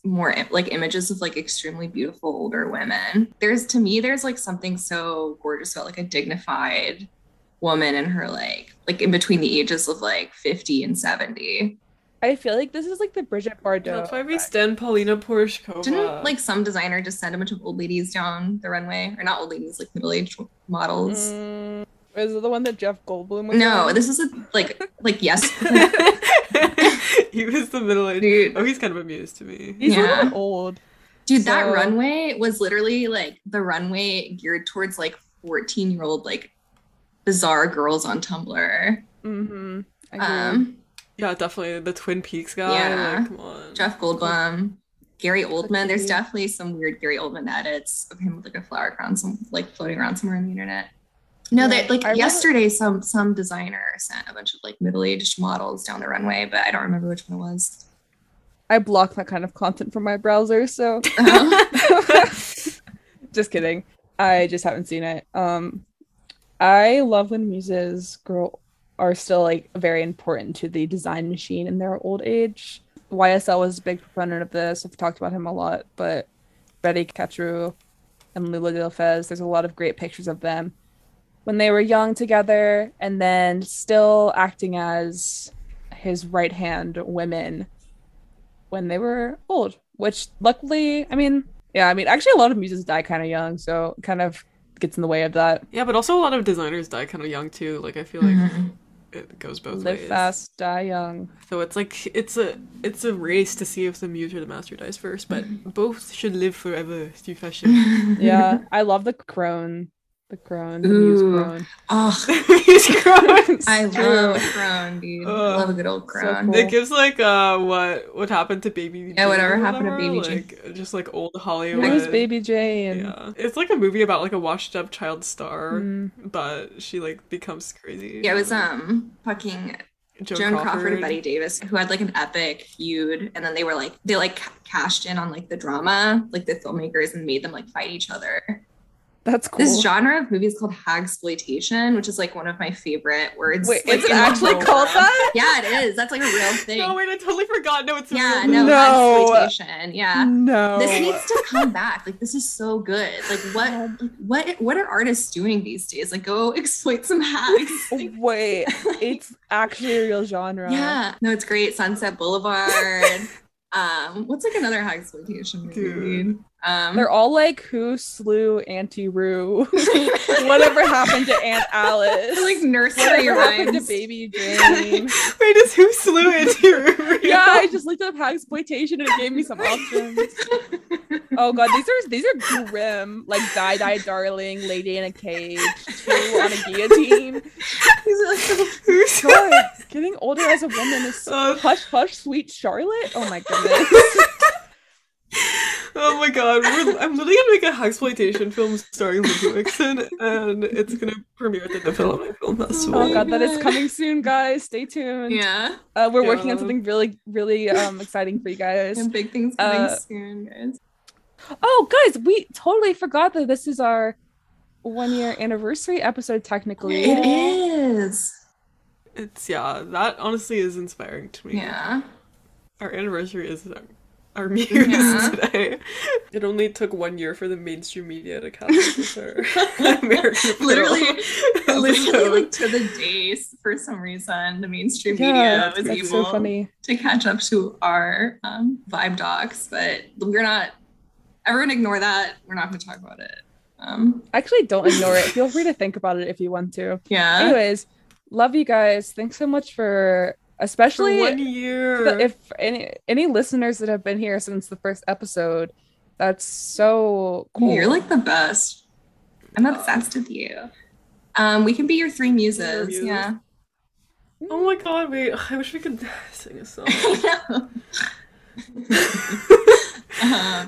more like images of like extremely beautiful older women. There's to me, there's like something so gorgeous about like a dignified woman in her like like in between the ages of like 50 and 70. I feel like this is like the Bridget Bardot. That's why we effect. stand Paulina Porizkova. Didn't like some designer just send a bunch of old ladies down the runway, or not old ladies, like middle-aged models? Mm, is it the one that Jeff Goldblum was No, in? this is a like like yes, he was the middle aged. dude. Oh, he's kind of amused to me. He's Yeah. little old. Dude, that runway was literally like the runway geared towards like 14 year old like bizarre girls on Tumblr. Mm-hmm. Um, Yeah, definitely the Twin Peaks guy. Yeah. Like, come on. Jeff Goldblum, Gary Oldman. There's definitely some weird Gary Oldman edits of him with like a flower crown, some like floating around somewhere on the internet. No, Yeah, that like I remember- yesterday, some some designer sent a bunch of like middle aged models down the runway, but I don't remember which one it was. I block that kind of content from my browser, so just kidding. I just haven't seen it. Um, I love when muses grow are still like very important to the design machine in their old age. YSL was a big proponent of this. I've talked about him a lot, but Betty Catroux and Loulou de la Falaise, there's a lot of great pictures of them when they were young together and then still acting as his right hand women when they were old, which luckily, I mean, yeah, I mean, actually, a lot of muses die kind of young, so it kind of gets in the way of that. yeah, but also a lot of designers die kind of young too. Like I feel like Mhm. It goes both Live ways. fast, die young. So it's like it's a it's a race to see if the muse or the master dies first, but both should live forever through fashion. Yeah, I love the crone The crone. The Ooh. crone. Oh, He's gross. I love a true. crone, dude. Ugh. love a good old crone. cool. It gives like uh what what happened to Baby Yeah, whatever Jane or happened to whatever, Baby Jane. like, Just like old Hollywood. Who's Baby Jane? Yeah, it's like a movie about like a washed up child star, Mm. but she like becomes crazy. Yeah, it was um fucking Joan, Joan Crawford. and Bette Davis who had like an epic feud, and then they were like they like ca- cashed in on like the drama, like the filmmakers, and made them like fight each other. That's cool. This genre of movies called hagsploitation, which is like one of my favorite words. Wait, like, is it actually called that? Yeah, it is. That's like a real thing. No, wait, I totally forgot. No, it's a yeah, real no, movie. No. hagsploitation. Yeah. No. This needs to come back. Like this is so good. Like what like, what what are artists doing these days? Like go exploit some hags. Like, Wait, it's actually a real genre. yeah. No, it's great. Sunset Boulevard. um, what's like another hagsploitation movie? Dude. Um They're all like who slew Auntie Roo? Whatever happened to Aunt Alice? They're like nursery Whatever happened to. Baby Jane? Wait, is who slew it? yeah, I just looked up exploitation and it gave me some options. Oh god, these are these are grim. Like Die Die Darling, Lady in a Cage, Two on a Guillotine. These are like so Who's God, getting older as a woman is so Uh, hush hush, sweet Charlotte. Oh my goodness. Oh my god, we're, I'm literally gonna make a exploitation film starring Lindsey Wixson, and it's gonna premiere at the Development Film Festival. Oh god, that is coming soon, guys. Stay tuned. Yeah. Uh, we're working on something really, really um exciting for you guys. And big things coming Uh, soon, guys. Oh, guys, we totally forgot that this is our one year anniversary episode. Technically, It is. It's yeah, that honestly is inspiring to me. Yeah. Our anniversary is our, our muse Yeah. today. It only took one year for the mainstream media to catch up American Literally, literally like to the days for some reason the mainstream yeah, media was able so funny. to catch up to our um, vibe docs but we're not everyone ignore that we're not going to talk about it um Actually, don't ignore it. Feel free to think about it if you want to. yeah Anyways, love you guys. Thanks so much for, For especially one year. if any any listeners that have been here since the first episode. That's so cool. you're like the best i'm obsessed with you um we can be your three muses muses. yeah oh my god, wait, I wish we could sing a song. uh, Uh,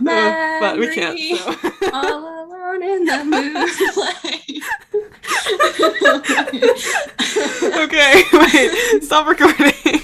but we can't. So. all alone in the moonlight okay, wait, stop recording.